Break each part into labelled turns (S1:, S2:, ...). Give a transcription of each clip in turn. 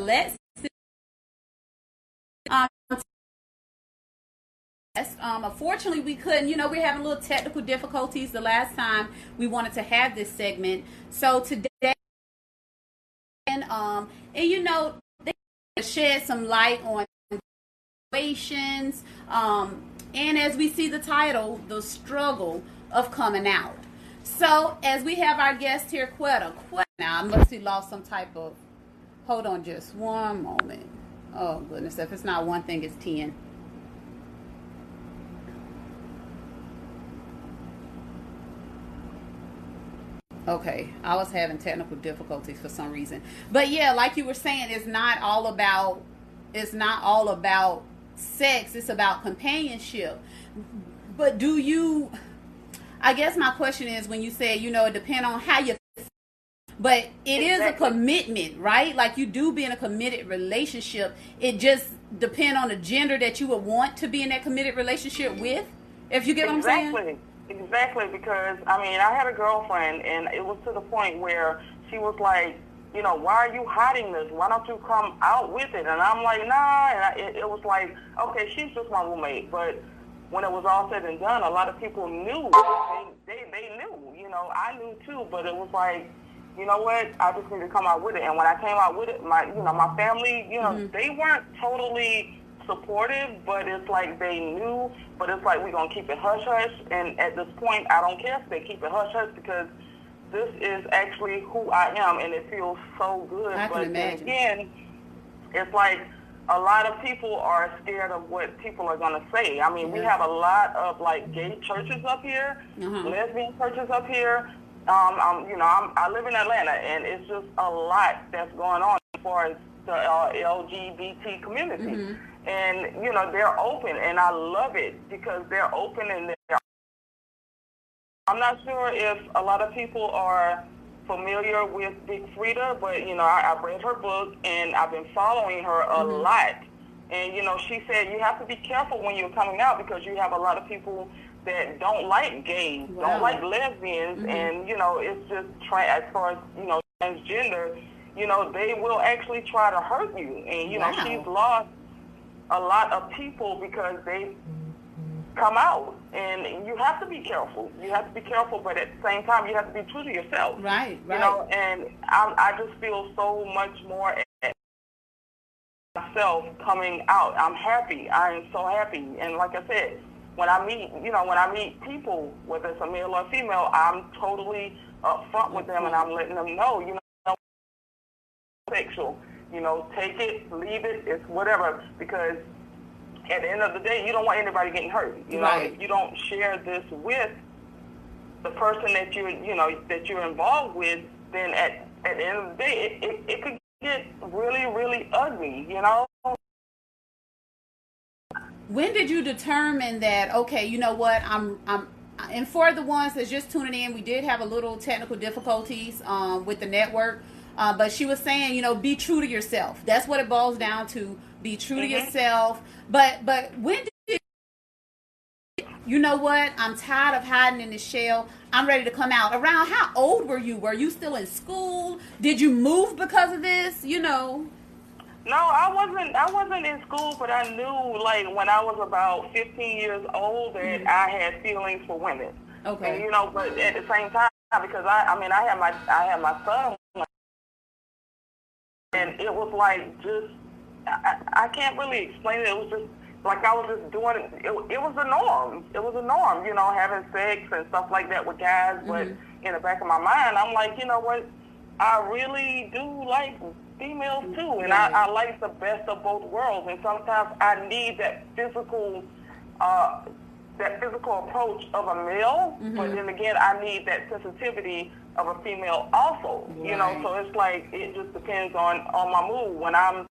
S1: let's um, unfortunately, we couldn't. You know, we're having a little technical difficulties the last time we wanted to have this segment. So today, and um, and you know, they shed some light on situations. Um, and as we see the title, the struggle of coming out. So as we have our guest here, Quetta. Quetta. Now I must have lost some type of. Hold on, just one moment. Oh goodness, if it's not one thing, it's ten. Okay, I was having technical difficulties for some reason. But yeah, like you were saying, it's not all about it's not all about sex, it's about companionship. But do you I guess my question is when you say, you know, it depends on how you but it exactly. is a commitment, right? Like you do be in a committed relationship. It just depend on the gender that you would want to be in that committed relationship with. If you get
S2: exactly.
S1: what I'm saying.
S2: Exactly, Exactly. because I mean, I had a girlfriend, and it was to the point where she was like, you know, why are you hiding this? Why don't you come out with it? And I'm like, nah. And I, it, it was like, okay, she's just my roommate. But when it was all said and done, a lot of people knew. They, they, they knew. You know, I knew too. But it was like, you know what? I just need to come out with it. And when I came out with it, my, you know, my family, you know, mm-hmm. they weren't totally supportive, but it's like they knew, but it's like we're gonna keep it hush hush. And at this point, I don't care if they keep it hush hush because this is actually who I am, and it feels so good.
S1: I
S2: but again, it's like a lot of people are scared of what people are going to say. I mean, mm-hmm. we have a lot of like gay churches up here, mm-hmm. lesbian churches up here. Um, I'm, you know, I'm, I live in Atlanta, and it's just a lot that's going on as far as the uh, LGBT community. Mm-hmm and you know they're open, and I love it because they're open and they're. I'm not sure if a lot of people are familiar with Big Freedia, but you know I, have read her book and I've been following her a mm-hmm. lot. And you know she said you have to be careful when you're coming out because you have a lot of people that don't like gays, wow. don't like lesbians, mm-hmm. and you know it's just tra- as far as you know transgender. You know they will actually try to hurt you, and you wow. know she's lost a lot of people because they come out and you have to be careful you have to be careful but at the same time you have to be true to yourself
S1: right
S2: right you know and i, I just feel so much more myself coming out i'm happy i am so happy and like i said when i meet you know when i meet people whether it's a male or female i'm totally upfront with them and i'm letting them know you know sexual you know, take it, leave it, it's whatever, because at the end of the day, you don't want anybody getting hurt. You
S1: right.
S2: know, if you don't share this with the person that you you know that you're involved with, then at at the end of the day, it, it, it could get really really ugly. You know.
S1: When did you determine that? Okay, you know what? I'm I'm and for the ones that's just tuning in, we did have a little technical difficulties um, with the network. Uh, but she was saying, you know, be true to yourself. That's what it boils down to. Be true mm-hmm. to yourself. But but when did you you know what? I'm tired of hiding in the shell. I'm ready to come out. Around how old were you? Were you still in school? Did you move because of this? You know.
S2: No, I wasn't. I wasn't in school, but I knew, like, when I was about 15 years old, that mm-hmm. I had feelings for women.
S1: Okay.
S2: And, you know, but at the same time, because I, I mean, I had my, I had my son and it was like just I, I can't really explain it. It was just like I was just doing it. It, was a norm. It was a norm, you know, having sex and stuff like that with guys. Mm-hmm. But in the back of my mind, I'm like, you know what? I really do like females too, and I, I like the best of both worlds. And sometimes I need that physical, uh, that physical approach of a male. Mm-hmm. But then again, I need that sensitivity of a female also. Right. You know, so it's like it just depends on on my mood. When I'm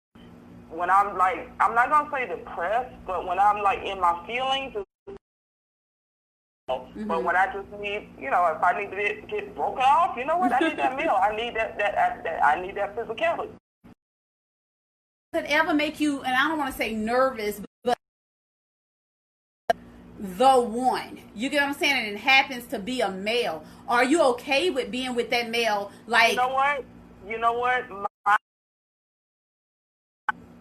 S2: when I'm like I'm not gonna say depressed, but when I'm like in my feelings. Mm-hmm. But when I just need, you know, if I need to get, get broken off, you know what? I need that meal. I need that, that, that, that I need that physicality.
S1: Could ever make you, and I don't want to say nervous, but the one. You get what I'm saying? And it happens to be a male. Are you okay with being with that male? Like,
S2: you know what? You know what? My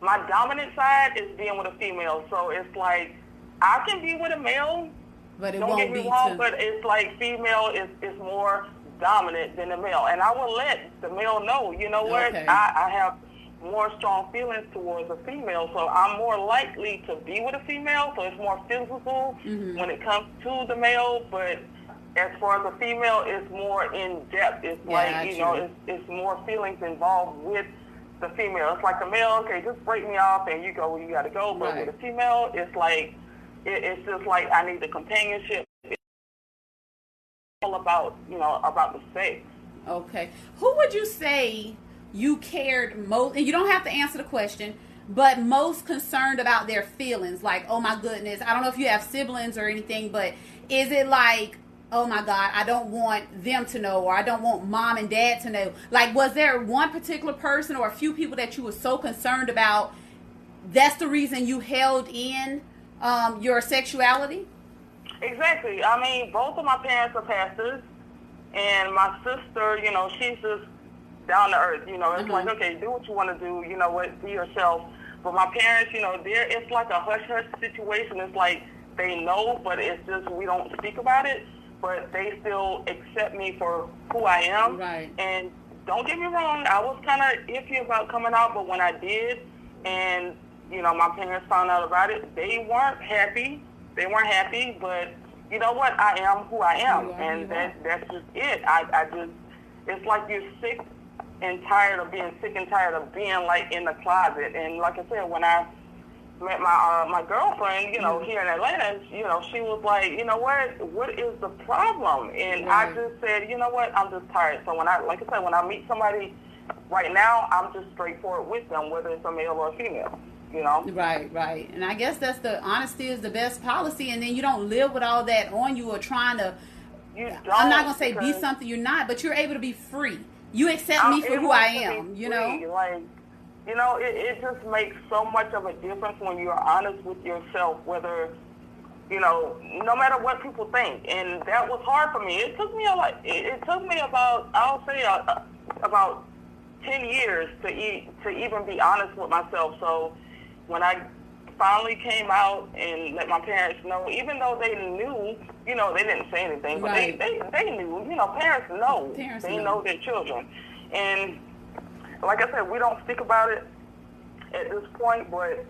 S2: my dominant side is being with a female. So it's like I can be with a male.
S1: But it
S2: don't
S1: won't
S2: get me
S1: be
S2: wrong,
S1: to-
S2: but it's like female is, is more dominant than the male. And I will let the male know, you know what,
S1: Okay.
S2: I, I have more strong feelings towards a female, so I'm more likely to be with a female, so it's more physical
S1: Mm-hmm.
S2: when it comes to the male, but as far as a female, it's more in depth. It's
S1: Yeah,
S2: like, you know, it's, it's more feelings involved with the female. It's like the male, okay, just break me off and you go where you got to go. But
S1: Right.
S2: with a female, it's like, it, it's just like I need the companionship. It's all about, you know, about the sex.
S1: Okay. Who would you say you cared most? And you don't have to answer the question, but most concerned about their feelings. Like, oh my goodness, I don't know if you have siblings or anything, but is it like, oh my God, I don't want them to know, or I don't want mom and dad to know? Like, was there one particular person or a few people that you were so concerned about? That's the reason you held in um, your sexuality?
S2: Exactly. I mean, both of my parents are pastors, and my sister, you know, she's just down to earth. You know, it's
S1: Mhm.
S2: like, okay, do what you want to do. You know what, be yourself. But my parents, you know, they're it's like a hush hush situation. It's like they know, but it's just we don't speak about it. But they still accept me for who I am.
S1: Right.
S2: And don't get me wrong, I was kind of iffy about coming out, but when I did, and you know, my parents found out about it, they weren't happy. They weren't happy, but you know what? I am who I am,
S1: who
S2: and that that's just it. I I just it's like you're sick and tired of being sick and tired of being like in the closet. And like I said, when I met my uh, my girlfriend, you know, here in Atlanta, you know, she was like, you know what, what is the problem? And I just said, you know what, I'm just tired. So when I, like I said, when I meet somebody right now, I'm just straightforward with them, whether it's a male or a female. You know,
S1: Right, right. And I guess that's the honesty is the best policy and then you don't live with all that on you or trying to. I'm not gonna say be something you're not, but you're able to be free. You accept
S2: I'm
S1: me for who I am, you know?
S2: Like, you know, it, it just makes so much of a difference when you're honest with yourself, whether, you know, no matter what people think. And that was hard for me. It took me a like, it, it took me about, I'll say, uh, about 10 years to, e- to even be honest with myself. So when I finally came out and let my parents know, even though they knew, you know, they didn't say anything, but
S1: Right.
S2: they, they, they knew, you know, parents know.
S1: Parents
S2: they
S1: know.
S2: know their children. And like I said, we don't speak about it at this point, but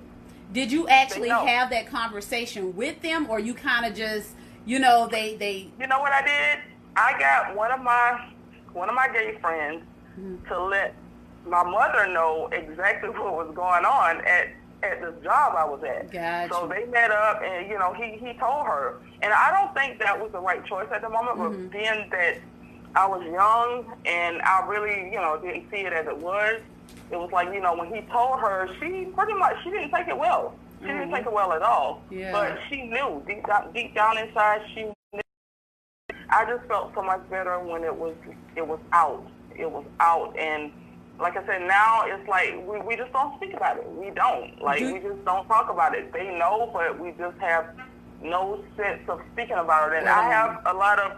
S1: Did you actually have that conversation with them or you kind of just, you know, they they
S2: you know what I did? I got one of my one of my gay friends mm-hmm. to let my mother know exactly what was going on at at this job I was at.
S1: Gotcha.
S2: So they met up, and you know he he told her, and I don't think that was the right choice at the moment, but being that I was young and I really you know didn't see it as it was, it was like you know when he told her, she pretty much she didn't take it well. She didn't
S1: Mhm.
S2: take it well at all.
S1: Yeah.
S2: But she knew deep down, deep down inside she knew I just felt so much better when it was it was out. It was out and like I said, now it's like we, we just don't speak about it. We don't. Like
S1: Do-
S2: we just don't talk about it. They know but we just have no sense of speaking about it. And I have a lot of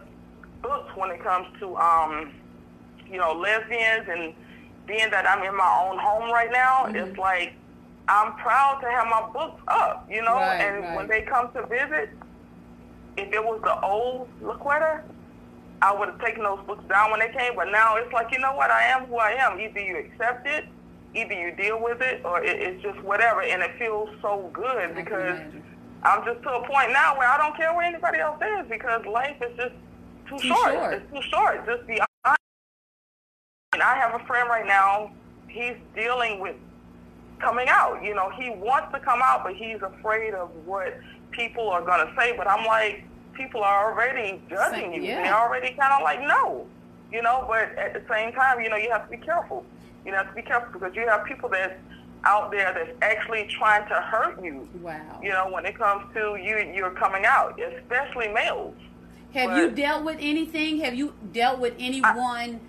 S2: books when it comes to um you know, lesbians and being that I'm in my own home right now,
S1: Mm-hmm.
S2: it's like I'm proud to have my books up, you know,
S1: Right,
S2: and
S1: right.
S2: when they come to visit, if it was the old Laquetta, I would have taken those books down when they came. But now it's like, you know what? I am who I am. Either you accept it, either you deal with it, or it, it's just whatever. And it feels so good because. I'm just to a point now where I don't care where anybody else is because life is just too,
S1: Too
S2: short.
S1: short.
S2: It's too short. Just be honest. And I have a friend right now. He's dealing with coming out. You know, he wants to come out, but he's afraid of what people are going to say. But I'm like, people are already judging you.
S1: Yeah.
S2: They're already kind of like, no. You know, but at the same time, you know, you have to be careful. You have to be careful because you have people that's out there that's actually trying to hurt you.
S1: wow.
S2: You know, when it comes to you, you're coming out, especially males.
S1: Have you dealt with anything? Have you dealt with anyone,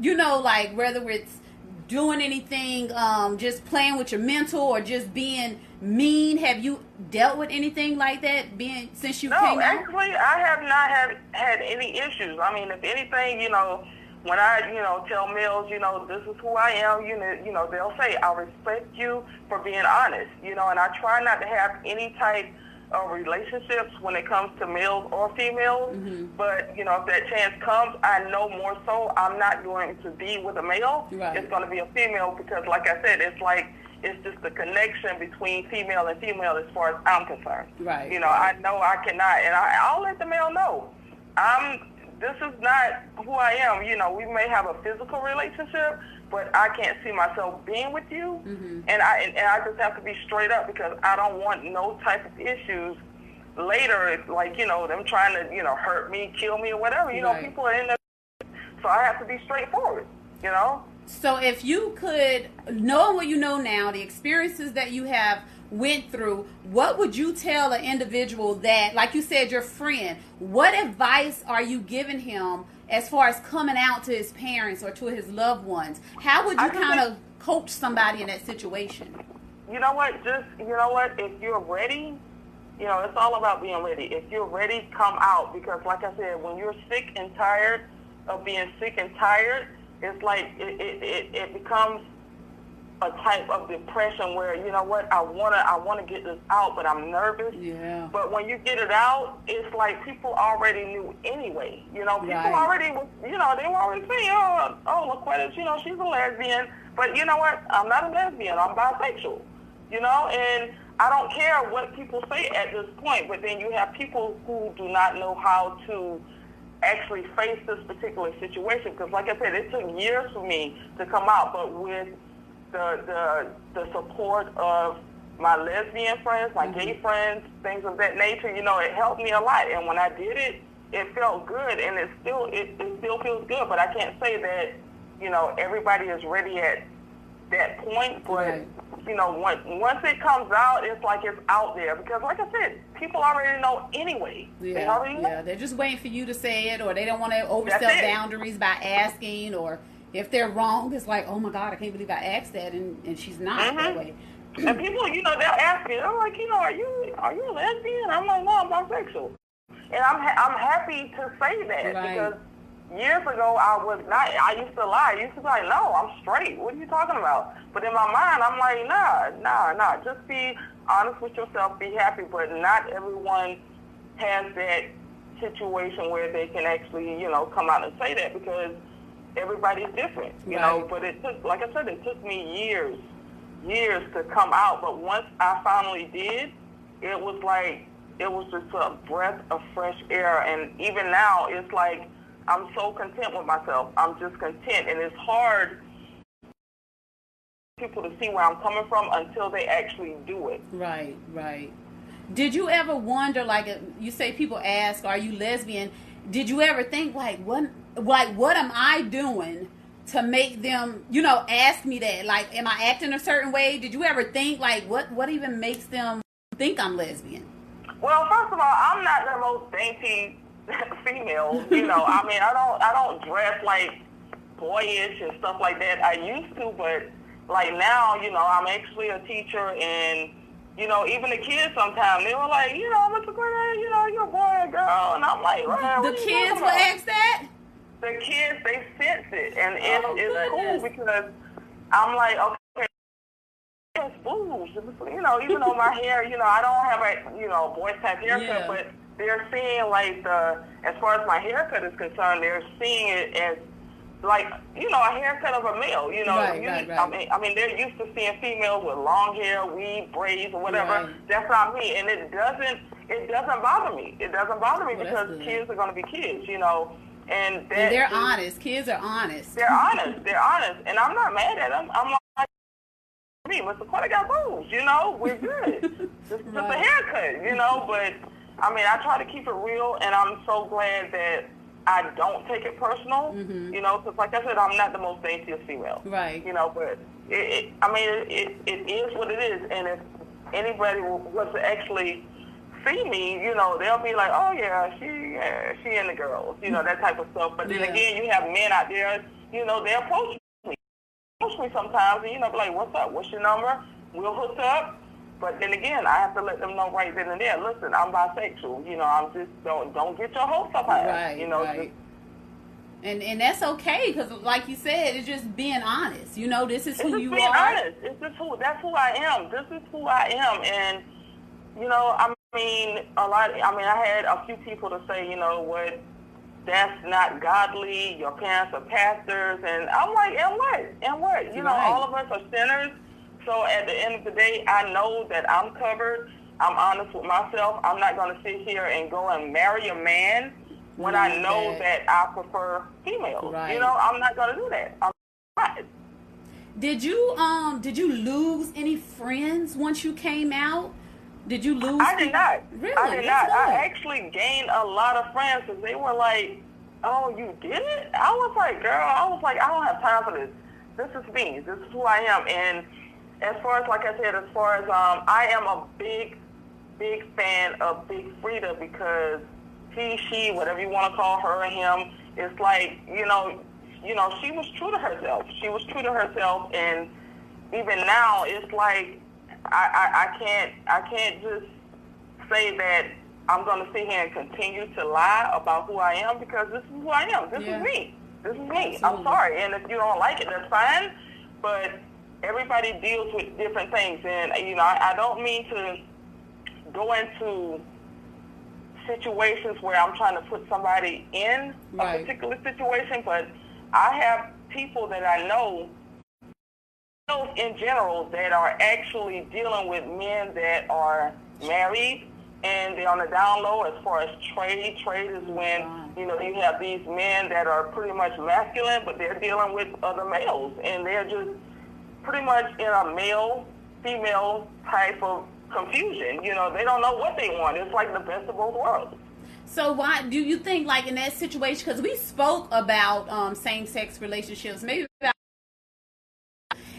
S1: you know, like whether it's doing anything, um, just playing with your mental or just being mean? Have you dealt with anything like that being since you
S2: No,
S1: came out?
S2: actually, I have not had had any issues. I mean, if anything, you know, when I, you know, tell males, you know, this is who I am, you know, you know, they'll say, I respect you for being honest, you know, and I try not to have any type relationships when it comes to males or females. Mm-hmm. But, you know, if that chance comes, I know more so I'm not going to be with a male. Right. It's going to be a female because, like I said, it's like, it's just the connection between female and female as far as I'm concerned.
S1: Right.
S2: You know, I know I cannot, and I, I'll let the male know. I'm this is not who I am. You know, we may have a physical relationship, but I can't see myself being with you. Mm-hmm. And I and, and I just have to be straight up because I don't want no type of issues later. Like you know, them trying to you know hurt me, kill me, or whatever. You right. know, people are in there, so I have to be straightforward. You know.
S1: So if you could, knowing what you know now, the experiences that you have went through, what would you tell an individual that, like you said, your friend, what advice are you giving him as far as coming out to his parents or to his loved ones? How would you kind of coach somebody in that situation?
S2: You know what? Just, you know what? If you're ready, you know, it's all about being ready. If you're ready, come out because, like I said, when you're sick and tired of being sick and tired, it's like it, it, it, it becomes a type of depression where you know what I wanna I wanna get this out, but I'm nervous.
S1: Yeah.
S2: But when you get it out, it's like people already knew anyway. You know, people right. already was you know they were already saying, oh, oh, LaQuetta, you know, she's a lesbian. But you know what? I'm not a lesbian. I'm bisexual. You know, and I don't care what people say at this point. But then you have people who do not know how to actually face this particular situation because like I said, it took years for me to come out, but with the the the support of my lesbian friends, my mm-hmm. gay friends, things of that nature. You know, it helped me a lot. And when I did it, it felt good, and it still it, it still feels good. But I can't say that you know everybody is ready at that point. But right. you know, once once it comes out, it's like it's out there because, like I said, people already know anyway.
S1: Yeah, they already know. yeah. They're just waiting for you to say it, or they don't want to overstep boundaries by asking or if they're wrong, it's like, oh my God, I can't believe I asked that, and, and she's not mm-hmm. that way.
S2: and people, you know, they'll ask me, I'm like, you know, are you are you a lesbian? I'm like, no, I'm bisexual, and I'm ha- I'm happy to say that right. because years ago I was not. I used to lie. I used to be like, no, I'm straight. What are you talking about? But in my mind, I'm like, nah, nah, nah. Just be honest with yourself. Be happy. But not everyone has that situation where they can actually, you know, come out and say that because everybody's different, you right. know. But it took, like I said, it took me years, years to come out. But once I finally did, it was like it was just a breath of fresh air. And even now, it's like I'm so content with myself. I'm just content, and it's hard people to see where I'm coming from until they actually do it.
S1: Right, right. Did you ever wonder, like uh, you say, people ask, "Are you lesbian?" Did you ever think, like, what like what am I doing to make them, you know, ask me that? Like, am I acting a certain way? Did you ever think like what what even makes them think I'm lesbian?
S2: Well, first of all, I'm not the most dainty female. You know, I mean, I don't I don't dress like boyish and stuff like that. I used to, but like now, you know, I'm actually a teacher and you know, even the kids sometimes they were like, you know, Mr. Grenade, you know, you're a boy or girl, and I'm like,
S1: the kids will ask that
S2: the kids they sense it, and it's, oh, it's cool because I'm like, okay, it's fools, you know. Even though my hair, you know, I don't have a you know boy type haircut, yeah. but they're seeing like the as far as my haircut is concerned, they're seeing it as like you know a haircut of a male. You know,
S1: right, you, right, right. I
S2: mean, I mean they're used to seeing females with long hair, weave, braids, or whatever. That's not me, and it doesn't it doesn't bother me. It doesn't bother me well, because kids are going to be kids. You know, and,
S1: and they're honest. Kids are honest.
S2: They're honest. They're honest, and I'm not mad at them. I'm like, me, Mr. Carter got moves. You know, we're good. just, just a haircut. You know, but I mean, I try to keep it real, and I'm so glad that I don't take it personal. Mm-hmm. You know, because like I said, I'm not the most daintiest female.
S1: Right.
S2: You know, but it, it I mean, it, it is what it is, and if anybody was to actually see me, you know, they'll be like, oh yeah, she, yeah, she and the girls, you know, that type of stuff. But then yeah. again, you have men out there, you know, they approach me, approach me sometimes, and you know, be like, what's up? What's your number? We'll hook up. But then again, I have to let them know right then and there. Listen, I'm bisexual. You know, I'm just don't don't get your hopes up high.
S1: Right,
S2: you know,
S1: right. And and that's okay because, like you said, it's just being honest. You know, this is who you
S2: being
S1: are.
S2: honest. It's just who. That's who I am. This is who I am. And you know, I mean, a lot. I mean, I had a few people to say, you know, what that's not godly. Your parents are pastors, and I'm like, and what? And what? You know,
S1: Right.
S2: all of us are sinners. So at the end of the day, I know that I'm covered. I'm honest with myself. I'm not going to sit here and go and marry a man when I know
S1: that.
S2: that I prefer females.
S1: Right.
S2: You know, I'm not going to do that. I'm not.
S1: Did you um did you lose any friends once you came out? Did you lose?
S2: I did not.
S1: Really?
S2: I did not. I actually gained a lot of friends because they were like, "Oh, you did it?" I was like, "Girl," I was like, "I don't have time for this. This is me. This is who I am." And as far as, like I said, as far as um, I am a big, big fan of Big Freedia because he, she, whatever you want to call her and him, it's like you know, you know, she was true to herself. She was true to herself, and even now, it's like I, I, I can't I can't just say that I'm going to sit here and continue to lie about who I am because this is who I am. This
S1: Yeah.
S2: is me. This is me.
S1: Absolutely.
S2: I'm sorry, and if you don't like it, that's fine. But everybody deals with different things, and you know I, I don't mean to go into situations where I'm trying to put somebody in
S1: Right.
S2: a particular situation, but I have people that I know in general that are actually dealing with men that are married and they're on the down low as far as trade. Trade is when,
S1: Wow.
S2: you know, you have these men that are pretty much masculine, but they're dealing with other males and they're just pretty much in a male, female type of confusion. You know, they don't know what they want. It's like the best of both worlds.
S1: So why do you think like in that situation? Because we spoke about um, same-sex relationships, maybe about,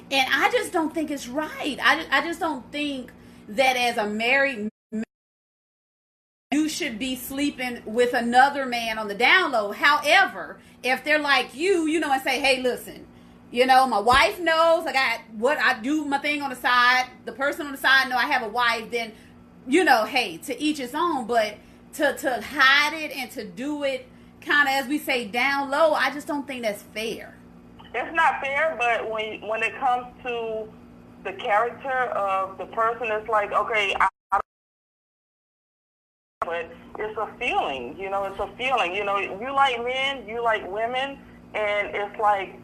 S1: and I just don't think it's right. I just, I just don't think that as a married man, you should be sleeping with another man on the down low. However, if they're like you, you know, and say, hey, listen. You know, my wife knows I got what I do my thing on the side. The person on the side know I have a wife. Then, you know, hey, to each his own. But to to hide it and to do it kind of as we say down low, I just don't think that's fair.
S2: It's not fair, but when when it comes to the character of the person, it's like okay, I, I but it's a feeling, you know, it's a feeling. You know, you like men, you like women, and it's like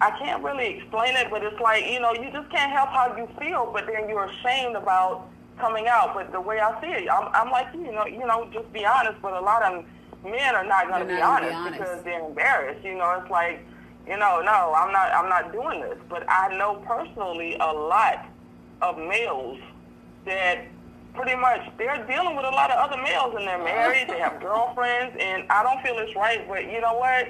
S2: I can't really explain it, but it's like you know, you just can't help how you feel, but then you're ashamed about coming out. But the way I see it, I'm, I'm like you, know, you know, just be honest. But a lot of men are not going to be, honest
S1: be honest.
S2: because they're embarrassed. You know, it's like, you know, no, I'm not, I'm not doing this. But I know personally a lot of males that pretty much they're dealing with a lot of other males and they're married, they have girlfriends, and I don't feel it's right. But you know what?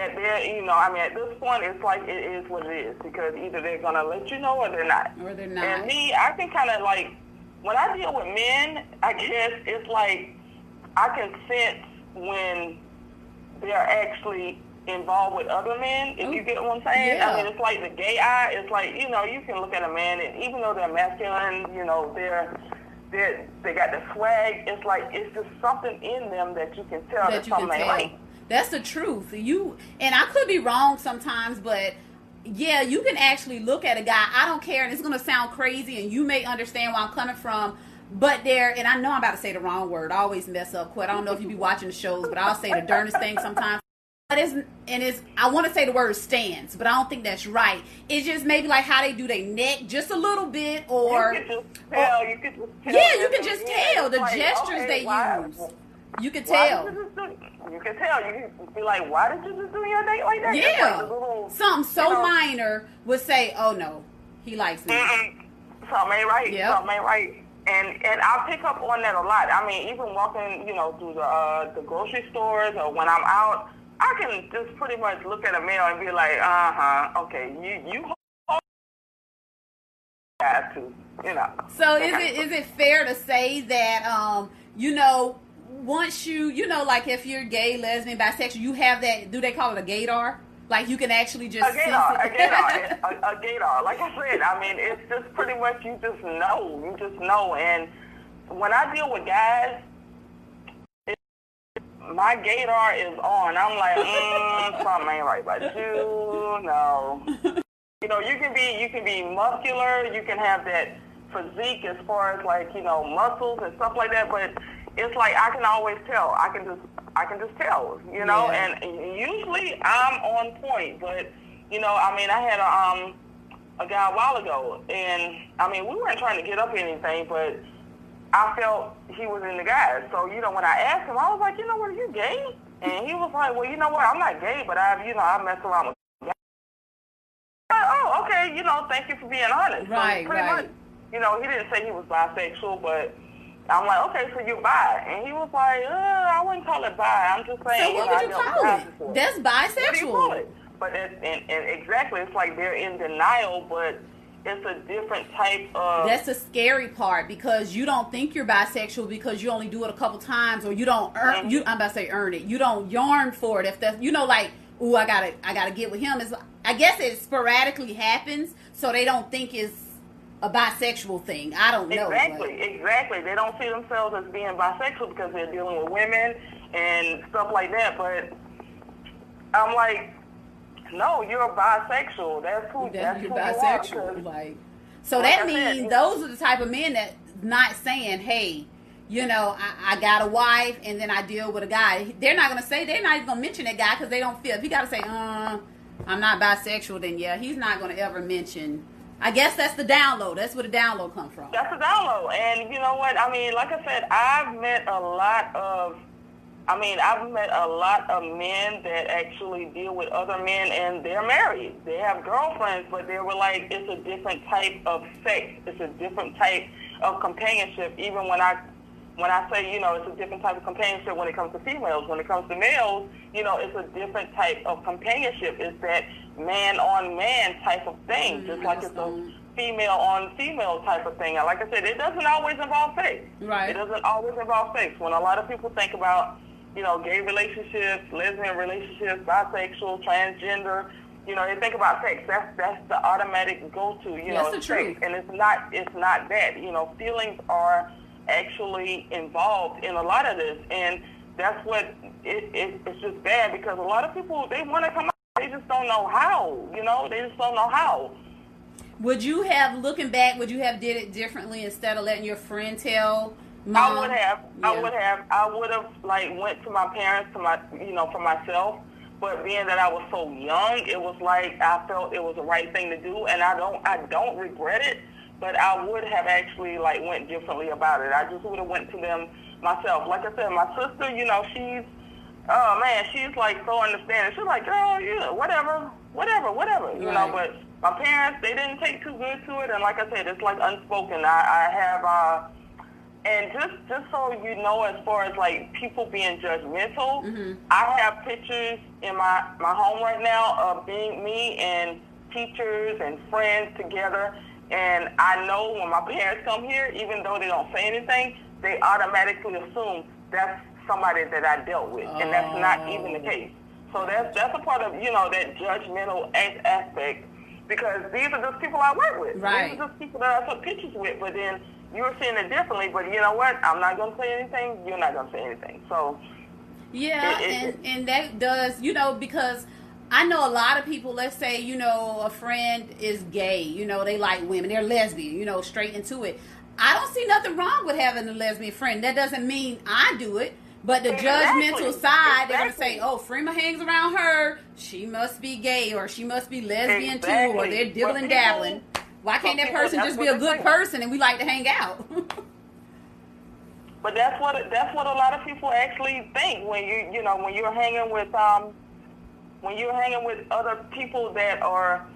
S2: At their, you know, I mean, at this point, it's like it is what it is because either they're gonna let you know or they're not.
S1: Or they're not.
S2: And me, I can kind of like when I deal with men, I guess it's like I can sense when they're actually involved with other men. If you
S1: oh,
S2: get what I'm saying,
S1: yeah.
S2: I mean, it's like the gay eye. It's like you know, you can look at a man, and even though they're masculine, you know, they're they they got the swag. It's like it's just something in them that you can tell
S1: that
S2: that something ain't right.
S1: That's the truth. You and I could be wrong sometimes, but yeah, you can actually look at a guy. I don't care, and it's gonna sound crazy, and you may understand where I'm coming from. But there, and I know I'm about to say the wrong word. I always mess up. Quit. I don't know if you be watching the shows, but I'll say the darndest thing sometimes. But it's and it's I want to say the word stands, but I don't think that's right. It's just maybe like how they do their neck just a little bit, or
S2: you tell. you can just tell.
S1: yeah, you can just tell the
S2: like,
S1: gestures
S2: okay,
S1: they
S2: why-
S1: use. You can tell.
S2: you, just do, you can tell. You can be like, why did you just do your date like that?
S1: Yeah.
S2: like little,
S1: Something so
S2: you know,
S1: minor would say, "Oh no, he likes me."
S2: Mm-mm. Something ain't right.
S1: Yep.
S2: Something ain't right. And and I pick up on that a lot. I mean, even walking, you know, through the uh, the grocery stores or when I'm out, I can just pretty much look at a male and be like, uh huh, okay, you you have to, you know.
S1: So is it is it fair to say that um you know once you you know like if you're gay, lesbian, bisexual, you have that? Do they call it a gaydar? Like you can actually just
S2: A gaydar, a gaydar, a, a gaydar. Like I said, I mean, it's just pretty much you just know, you just know. And when I deal with guys, it, my gaydar is on. I'm like, mm, something ain't right about you. No. You know, you can be you can be muscular. You can have that physique as far as like you know muscles and stuff like that. But it's like I can always tell. I can just I can just tell. You know, yeah. and usually I'm on point. But you know, I mean, I had a um a guy a while ago, and I mean, we weren't trying to get up anything, but I felt he was in the guys. So, you know, when I asked him, I was like, you know what, are you gay? And he was like, well, you know what, I'm not gay, but I, you know, I mess around with guys. Oh, okay, you know, thank you for being honest.
S1: Right, so pretty right. Much,
S2: you know, he didn't say he was bisexual, but I'm like, okay, so you're bi. And he was like, uh, I wouldn't call it bi. I'm just saying.
S1: So what would you call it? Before. That's bisexual. What
S2: do you call it? But it, and, and exactly, it's like they're in denial, but it's a different type of.
S1: That's the scary part because you don't think you're bisexual because you only do it a couple times, or you don't earn. Mm-hmm. You I'm about to say earn it. You don't yarn for it. If that's you know like, ooh, I gotta I gotta get with him. Is I guess it sporadically happens, so they don't think it's a bisexual thing. I don't know.
S2: Exactly, but. exactly. They don't see themselves as being bisexual because they're dealing with women and stuff like that. But I'm like, no, you're bisexual. That's who. That's you're who bisexual. You are,
S1: like, so like that I means said, those are the type of men that not saying, "Hey, you know, I, I, got a wife and then I deal with a guy." They're not gonna say. They're not even gonna mention that guy because they don't feel. If you gotta say, "Uh, I'm not bisexual," then yeah, he's not gonna ever mention. I guess that's the down low. That's where the down low comes from.
S2: That's the down low, and you know what? I mean, like I said, I've met a lot of I mean, I've met a lot of men that actually deal with other men and they're married. They have girlfriends, but they were like, it's a different type of sex. It's a different type of companionship. Even when I, when I say, you know, it's a different type of companionship when it comes to females. When it comes to males, you know, it's a different type of companionship. It's that man on man type of thing, mm-hmm. just like it's a female on female type of thing. Like I said, it doesn't always involve sex.
S1: Right.
S2: It doesn't always involve sex. When a lot of people think about you know, gay relationships, lesbian relationships, bisexual, transgender. You know, they think about sex. That's that's the automatic go-to. You
S1: that's
S2: know,
S1: the
S2: sex,
S1: truth.
S2: and it's not it's not that. You know, feelings are actually involved in a lot of this, and that's what it, it it's just bad because a lot of people they want to come out, they just don't know how. You know, they just don't know how.
S1: Would you have looking back? Would you have did it differently instead of letting your friend tell?
S2: Mom, I would have. Yeah. I would have. I would have like went to my parents to my you know for myself. But being that I was so young, it was like I felt it was the right thing to do, and I don't. I don't regret it. But I would have actually like went differently about it. I just would have went to them myself. Like I said, my sister, you know, she's oh man, she's like so understanding. She's like, girl, yeah, whatever, whatever, whatever, you right. know. But my parents, they didn't take too good to it, and like I said, it's like unspoken. I, I have. uh and just just so you know, as far as like people being judgmental, mm-hmm. I have pictures in my my home right now of being me and teachers and friends together. And I know when my parents come here, even though they don't say anything, they automatically assume that's somebody that I dealt with, oh. and that's not even the oh. case. So that's that's a part of you know that judgmental aspect because these are just people I work with.
S1: Right.
S2: These are just people that I took pictures with, but then you were seeing it differently, but you know what? I'm not going to say anything. You're not going to say anything. So.
S1: Yeah, it, it, and and that does you know because. I know a lot of people, let's say, you know, a friend is gay, you know, they like women, they're lesbian, you know, straight into it. I don't see nothing wrong with having a lesbian friend. That doesn't mean I do it. But the judgmental side, they're gonna say, "Oh, Freema hangs around her. She must be gay, or she must be lesbian exactly. too, or they're dibbling dabbling." Why can't that person just be a good person and we like to hang out?
S2: but that's what that's what a lot of people actually think when you you know when you're hanging with um when you're hanging with other people that are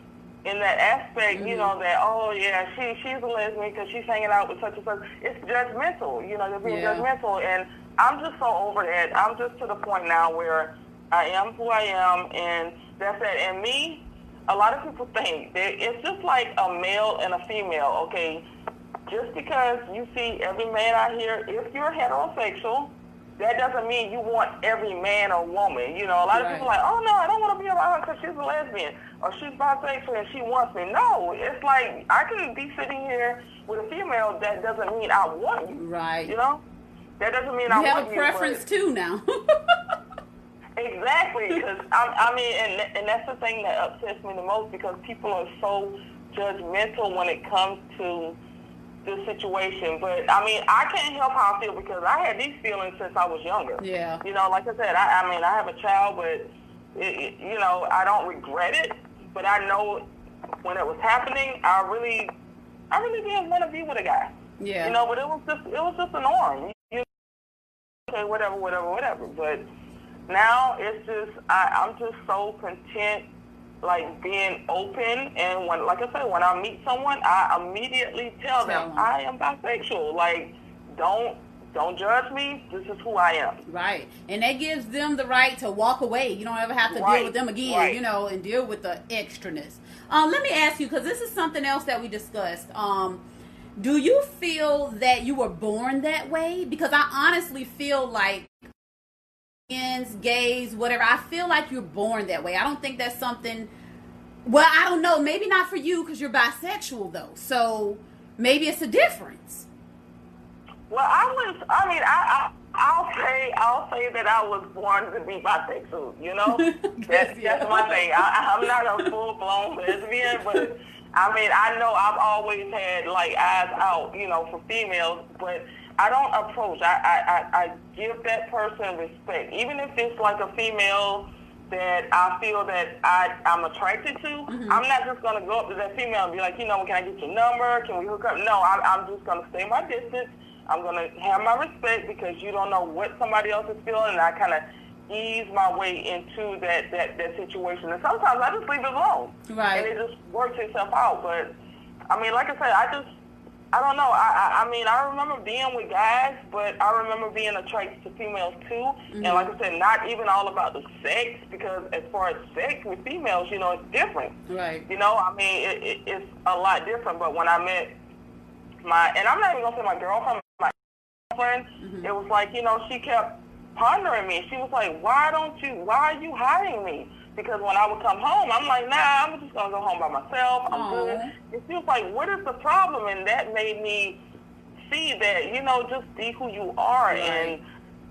S2: in that aspect, mm-hmm. you know, that oh yeah, she she's a lesbian because she's hanging out with such and such. It's judgmental, you know, they're being yeah. judgmental, and I'm just so over that. I'm just to the point now where I am who I am, and that's it. And me, a lot of people think that it's just like a male and a female, okay? Just because you see every man out here, if you're heterosexual, that doesn't mean you want every man or woman. You know, a lot right. of people are like, oh no, I don't want to be around her because she's a lesbian or she's bisexual and she wants me. No, it's like I can be sitting here with a female. That doesn't mean I want you.
S1: Right.
S2: You know that doesn't mean
S1: you
S2: I
S1: have a preference
S2: you,
S1: too now.
S2: exactly, because I, I mean, and and that's the thing that upsets me the most because people are so judgmental when it comes to this situation. But I mean, I can't help how I feel because I had these feelings since I was younger.
S1: Yeah.
S2: You know, like I said, I, I mean, I have a child, but it, it, you know, I don't regret it. But I know when it was happening, I really, I really didn't want to be with a guy.
S1: Yeah.
S2: You know, but it was just, it was just a norm. Okay, whatever, whatever, whatever. But now it's just, I, I'm just so content like being open and when like I said, when I meet someone I immediately tell, them I am bisexual. Like don't don't judge me. This is who I am.
S1: Right. And that gives them the right to walk away. You don't ever have to right. deal with them again, right. you know, and deal with the extraness. Um, let me ask you, because this is something else that we discussed. Um, do you feel that you were born that way? Because I honestly feel like gays, whatever. I feel like you're born that way. I don't think that's something. Well, I don't know. Maybe not for you because you're bisexual, though. So maybe it's a difference.
S2: Well, I was. I mean, I, I I'll say I'll say that I was born to be bisexual. You know, that's, yeah. that's my thing. I, I'm not a full blown lesbian, but I mean, I know I've always had like eyes out, you know, for females, but I don't approach. I, I, I, I give that person respect, even if it's like a female that I feel that I, I'm attracted to. Mm-hmm. I'm not just gonna go up to that female and be like, you know, can I get your number? Can we hook up? No, I'm, I'm just gonna stay my distance. I'm gonna have my respect because you don't know what somebody else is feeling, and I kind of ease my way into that, that that situation. And sometimes I just leave it alone,
S1: right?
S2: And it just works itself out. But I mean, like I said, I just I don't know. I, I I mean, I remember being with guys, but I remember being attracted to females too. Mm-hmm. And like I said, not even all about the sex, because as far as sex with females, you know, it's different.
S1: Right.
S2: You know, I mean, it, it, it's a lot different. But when I met my, and I'm not even gonna say my girlfriend, my girlfriend, mm-hmm. it was like, you know, she kept pondering me. She was like, "Why don't you? Why are you hiding me?" because when I would come home, I'm like, nah, I'm just gonna go home by myself. I'm Aww. good. And she was like, what is the problem? And that made me see that you know just be who you are. Right. And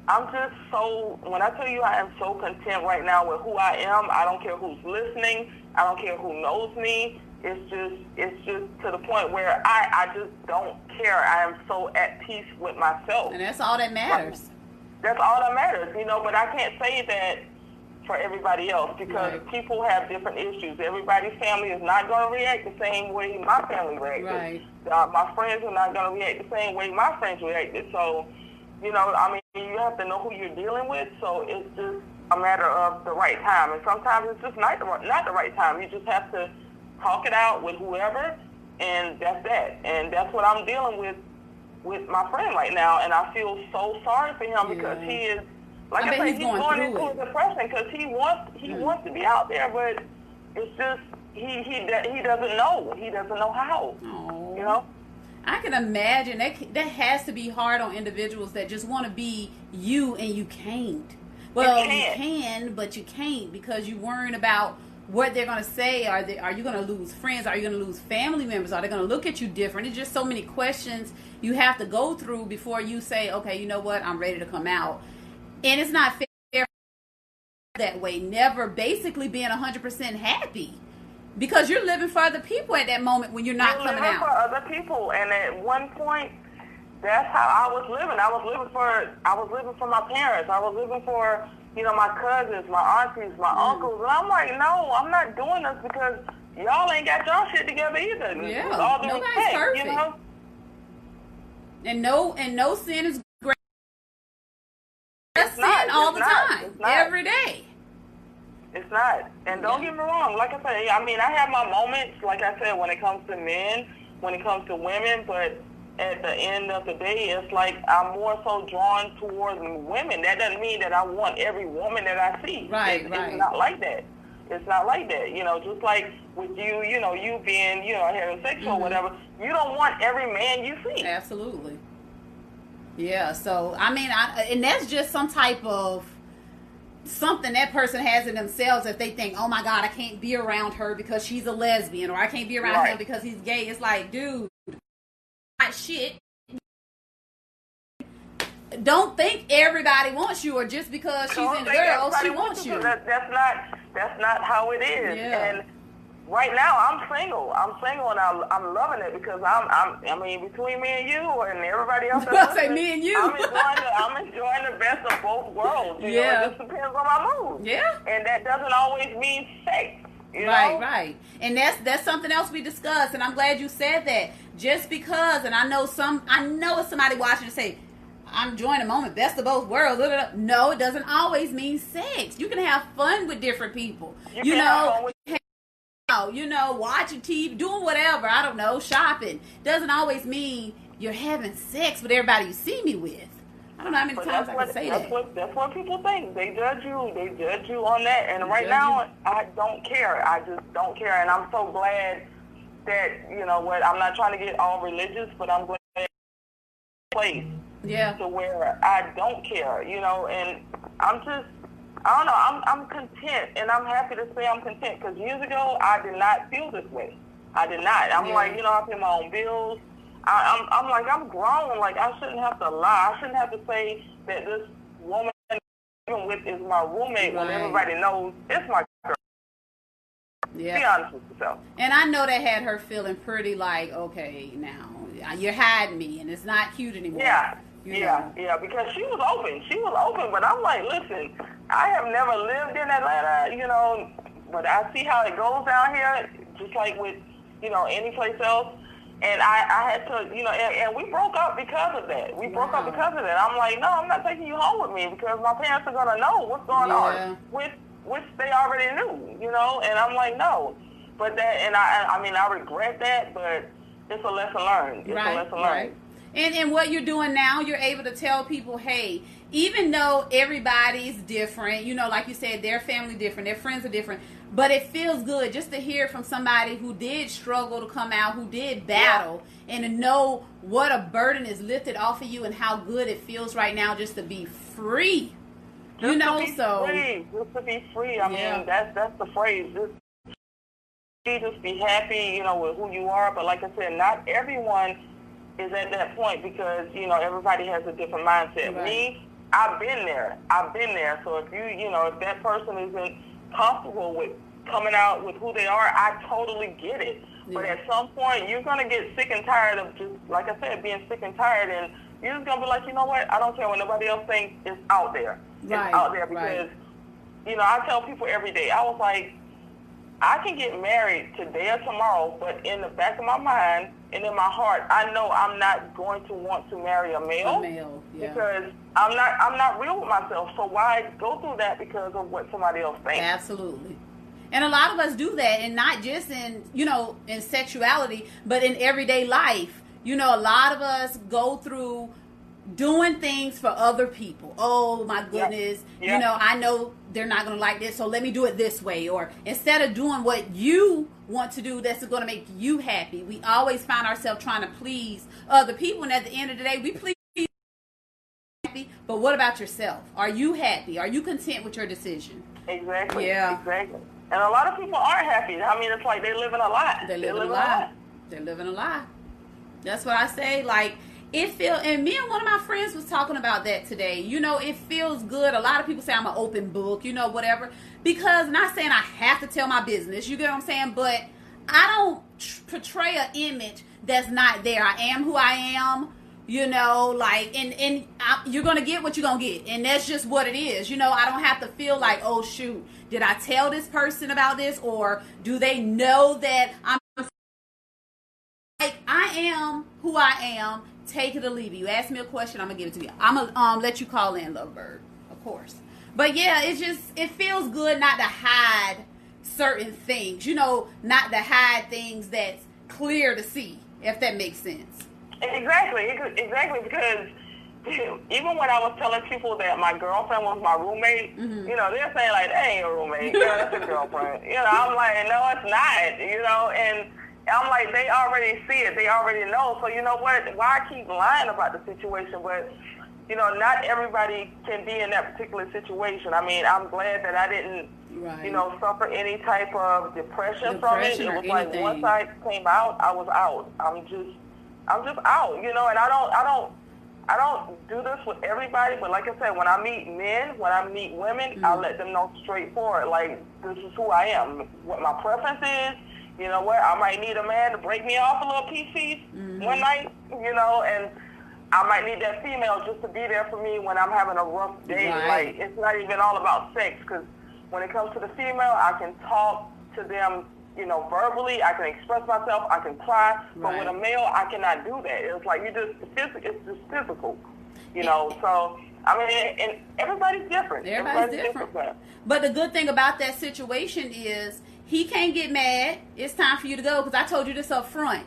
S2: I'm just so when I tell you I am so content right now with who I am. I don't care who's listening. I don't care who knows me. It's just it's just to the point where I I just don't care. I am so at peace with myself.
S1: And that's all that matters.
S2: That's all that matters, you know. But I can't say that for everybody else because right. people have different issues. Everybody's family is not going to react the same way my family reacted.
S1: Right.
S2: Uh, my friends are not going to react the same way my friends reacted. So, you know, I mean, you have to know who you're dealing with. So it's just a matter of the right time. And sometimes it's just not the, not the right time. You just have to talk it out with whoever, and that's that. And that's what I'm dealing with with my friend right now. And I feel so sorry for him yeah. because he is like I, I said, he's, he's going, going into it. a depression because he wants he mm. wants to be out there, but it's just he he he doesn't know. He doesn't know how.
S1: Aww.
S2: You know.
S1: I can imagine that that has to be hard on individuals that just want to be you and you can't. Well, you, you can, but you can't because you're worrying about what they're going to say. Are they? Are you going to lose friends? Are you going to lose family members? Are they going to look at you different? It's just so many questions you have to go through before you say, okay, you know what, I'm ready to come out and it's not fair that way. Never basically being hundred percent happy because you're living for other people at that moment when you're not
S2: you're
S1: coming
S2: living
S1: out.
S2: for other people, and at one point, that's how I was living. I was living for I was living for my parents. I was living for you know my cousins, my aunties, my mm. uncles, and I'm like, no, I'm not doing this because y'all ain't got y'all shit together either.
S1: Yeah, nobody's respect, perfect. You know? And no, and no sin is great. that's sin all the not. time, every day.
S2: It's not. And don't yeah. get me wrong. Like I said, I mean, I have my moments, like I said, when it comes to men, when it comes to women, but at the end of the day, it's like I'm more so drawn towards women. That doesn't mean that I want every woman that I see.
S1: Right,
S2: it,
S1: right.
S2: It's not like that. It's not like that. You know, just like with you, you know, you being, you know, heterosexual mm-hmm. or whatever, you don't want every man you see.
S1: Absolutely. Yeah, so I mean, I, and that's just some type of something that person has in themselves if they think, oh my God, I can't be around her because she's a lesbian, or I can't be around right. him because he's gay. It's like, dude, shit. don't think everybody wants you or just because she's in the girl, she wants you.
S2: That, that's not that's not how it is. Yeah. And right now I'm single. I'm single and I'm, I'm loving it because I'm, I'm I mean between me and you and everybody else.
S1: I say me and you.
S2: I'm enjoying the, I'm enjoying the best of both worlds. You yeah. Know? It just depends on my mood.
S1: Yeah.
S2: And that doesn't always mean sex. You
S1: right, know? right. And that's that's something else we discussed and I'm glad you said that. Just because and I know some I know it's somebody watching to say I'm enjoying the moment, best of both worlds. No, it doesn't always mean sex. You can have fun with different people. You, you know, you know, watching TV, doing whatever. I don't know, shopping doesn't always mean you're having sex with everybody you see me with. I don't know how many but times I
S2: what,
S1: can say
S2: that's
S1: that.
S2: What, that's what people think. They judge you. They judge you on that. And they right now, you. I don't care. I just don't care. And I'm so glad that you know what. I'm not trying to get all religious, but I'm glad place
S1: yeah.
S2: to where I don't care, you know, and I'm just, I don't know, I'm, I'm content, and I'm happy to say I'm content, because years ago, I did not feel this way. I did not. I'm yeah. like, you know, I pay my own bills. I, I'm, I'm like, I'm grown. Like, I shouldn't have to lie. I shouldn't have to say that this woman I'm with is my roommate right. when everybody knows it's my girl. Yeah. Be honest with yourself.
S1: And I know that had her feeling pretty like, okay, now uh, you're hiding me, and it's not cute anymore.
S2: Yeah. Yeah, yeah, because she was open. She was open, but I'm like, listen, I have never lived in Atlanta, you know, but I see how it goes down here, just like with, you know, any place else. And I, I had to, you know, and, and we broke up because of that. We broke wow. up because of that. I'm like, no, I'm not taking you home with me because my parents are gonna know what's going yeah. on, which which they already knew, you know. And I'm like, no, but that, and I, I mean, I regret that, but it's a lesson learned. It's right, a lesson learned. Right.
S1: And and what you're doing now, you're able to tell people, hey, even though everybody's different, you know, like you said, their family different, their friends are different, but it feels good just to hear from somebody who did struggle to come out, who did battle, yeah. and to know what a burden is lifted off of you and how good it feels right now just to be free.
S2: Just
S1: you know,
S2: so free. just to be free. I yeah. mean, that's that's the phrase. Just just be happy, you know, with who you are. But like I said, not everyone is at that point because you know everybody has a different mindset. Right. Me, I've been there. I've been there. So if you you know if that person isn't comfortable with coming out with who they are, I totally get it. Yeah. But at some point, you're gonna get sick and tired of just like I said, being sick and tired, and you're just gonna be like, you know what? I don't care what nobody else thinks. It's out there.
S1: Right.
S2: It's out there
S1: because right.
S2: you know I tell people every day. I was like I can get married today or tomorrow, but in the back of my mind and in my heart, I know I'm not going to want to marry a male.
S1: A male, yeah.
S2: Because I'm not I'm not real with myself. So why go through that because of what somebody else thinks?
S1: Absolutely. And a lot of us do that and not just in, you know, in sexuality, but in everyday life. You know, a lot of us go through doing things for other people. Oh my goodness. You know, I know they're not going to like this, so let me do it this way. Or instead of doing what you want to do that's going to make you happy, we always find ourselves trying to please other people. And at the end of the day, we please happy. But what about yourself? Are you happy? Are you content with your decision?
S2: Exactly.
S1: Yeah.
S2: Exactly. And a lot of people aren't happy. I mean, it's like they're living a lie.
S1: They live in a lie. They're living a lie. That's what I say. Like, it feel and me and one of my friends was talking about that today. You know, it feels good. A lot of people say I'm an open book, you know, whatever. Because not saying I have to tell my business, you get what I'm saying, but I don't portray an image that's not there. I am who I am, you know, like and and I, you're gonna get what you're gonna get, and that's just what it is. You know, I don't have to feel like, oh shoot, did I tell this person about this, or do they know that I'm like I am who I am Take it or leave it. You ask me a question, I'm gonna give it to you. I'm gonna um, let you call in, Lovebird, of course. But yeah, it's just it feels good not to hide certain things. You know, not to hide things that's clear to see, if that makes sense.
S2: Exactly, exactly. Because even when I was telling people that my girlfriend was my roommate, mm-hmm. you know, they're saying like, "That ain't a roommate, yeah, that's a girlfriend." You know, I'm like, "No, it's not." You know, and I'm like, they already see it. They already know. So you know what? Why keep lying about the situation? But you know, not everybody can be in that particular situation. I mean, I'm glad that I didn't, right. you know, suffer any type of depression, depression from it. It was like once I came out, I was out. I'm just, I'm just out. You know, and I don't, I don't I don't do this with everybody, but like I said, when I meet men, when I meet women, mm-hmm. I let them know straightforward, like this is who I am, what my preference is. You know what? I might need a man to break me off a little piece mm-hmm. one night. You know, and I might need that female just to be there for me when I'm having a rough day. Right. Like it's not even all about sex, because when it comes to the female, I can talk to them you know, verbally, I can express myself, I can cry, right. but with a male, I cannot do that. It's like you just, it's just physical, you know. So I mean, and everybody's different.
S1: Everybody's, everybody's different. different. But the good thing about that situation is he can't get mad. It's time for you to go because I told you this up front.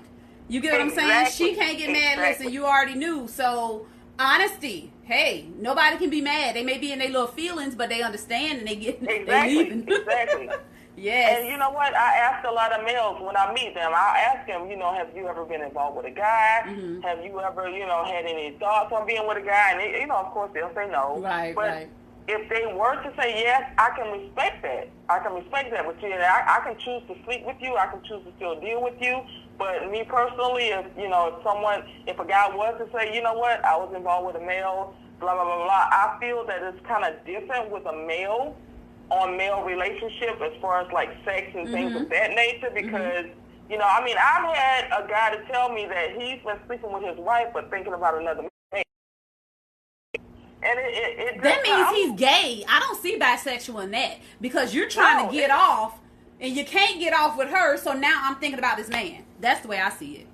S1: You get what. I'm saying? She can't get mad. Exactly. Listen, you already knew. So honesty. Hey, nobody can be mad. They may be in their little feelings, but they understand and they get
S2: exactly. they leaving. exactly.
S1: Yes.
S2: And you know what? I ask a lot of males when I meet them. I ask them, you know, have you ever been involved with a guy? Mm-hmm. Have you ever, you know, had any thoughts on being with a guy? And they, you know, of course, they'll say no.
S1: Right.
S2: But
S1: right.
S2: If they were to say yes, I can respect that. I can respect that with you. And I, I can choose to sleep with you. I can choose to still deal with you. But me personally, if you know, if someone, if a guy was to say, you know what, I was involved with a male, blah blah blah blah, I feel that it's kind of different with a male on male relationship as far as like sex and things mm-hmm. of that nature mm-hmm. because mm-hmm. you know I mean I've had a guy to tell me that he's been sleeping with his wife but thinking about another man. And it, it, it
S1: that means he's gay. I don't see bisexual in that because you're trying no, to get off and you can't get off with her. So now I'm thinking about this man. That's the way I see it.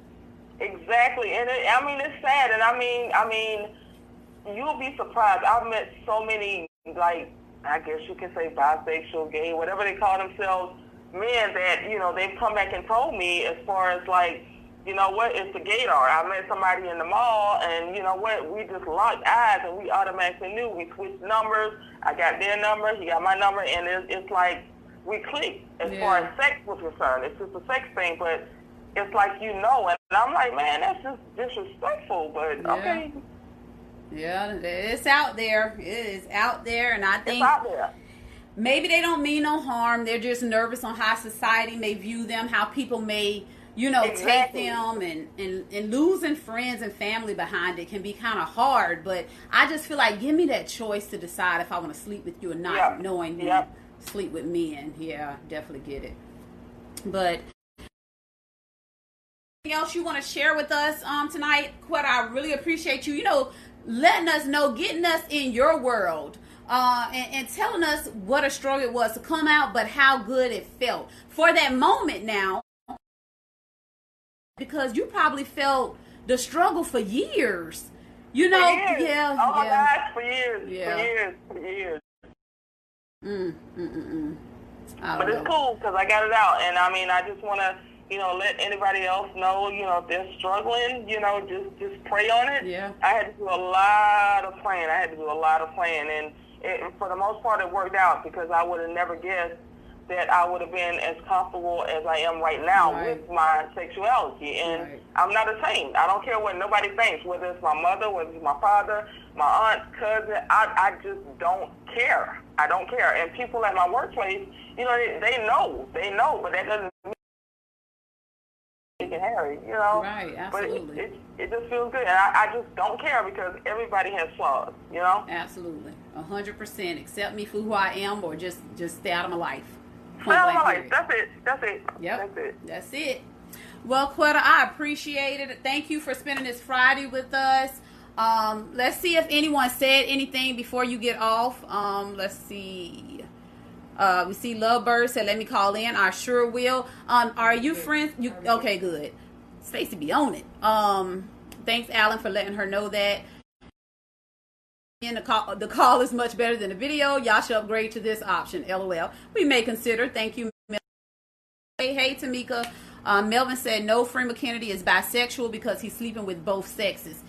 S2: Exactly, and it, I mean it's sad, and I mean I mean you'll be surprised. I've met so many like I guess you can say bisexual, gay, whatever they call themselves, men that, you know, they've come back and told me as far as like, you know what, it's the gaydar. I met somebody in the mall and you know what, we just locked eyes and we automatically knew. We switched numbers. I got their number, he got my number, and it's, it's like we clicked as yeah. far as sex was concerned. It's just a sex thing, but it's like you know, and I'm like, man, that's just disrespectful, but yeah. okay.
S1: Yeah, it's out there. It is out there, and I think maybe they don't mean no harm. They're just nervous on how society may view them, how people may, you know, exactly. take them, and, and and losing friends and family behind it can be kind of hard. But I just feel like give me that choice to decide if I want to sleep with you or not, yep. knowing you yep. sleep with men. Yeah, definitely get it. But anything else you want to share with us um tonight? Quetta, I really appreciate you. You know, letting us know, getting us in your world. Uh, and, and, telling us what a struggle it was to come out, but how good it felt for that moment now. Because you probably felt the struggle for years. You know, yeah,
S2: oh my
S1: yeah.
S2: gosh, for years, yeah. for years, for years.
S1: Mm, mm, mm, mm.
S2: But it's cool because I got it out, and I mean, I just want to you know, let anybody else know, you know, if they're struggling, you know, just just pray on it.
S1: Yeah.
S2: I had to do a lot of praying. I had to do a lot of praying, and it, for the most part, it worked out because I would have never guessed that I would have been as comfortable as I am right now right. with my sexuality. And right. I'm not ashamed. I don't care what nobody thinks, whether it's my mother, whether it's my father, my aunt, cousin. I, I just don't care. I don't care. And people at my workplace, you know, they, they know. They know, but that doesn't mean and Harry, you know.
S1: Right, absolutely.
S2: But it, it, it just feels good, and I, I, just don't care because everybody has flaws, you know.
S1: Absolutely, a hundred percent. Accept me for who I am, or just just stay out of my life.
S2: Stay out of my life. That's it. That's it.
S1: Yep.
S2: That's it.
S1: That's it. Well, Quetta, I appreciate it. Thank you for spending this Friday with us. Um, let's see if anyone said anything before you get off. Um, let's see. Uh, we see Lovebird said, "Let me call in." I sure will. Um, are you friends? You okay? Good. Stacy be on it. Um, thanks, Alan, for letting her know that. The call, the call is much better than the video. Y'all should upgrade to this option. LOL. We may consider. Thank you. Hey, hey, Tamika. Uh, Melvin said no. Freeman Kennedy is bisexual because he's sleeping with both sexes.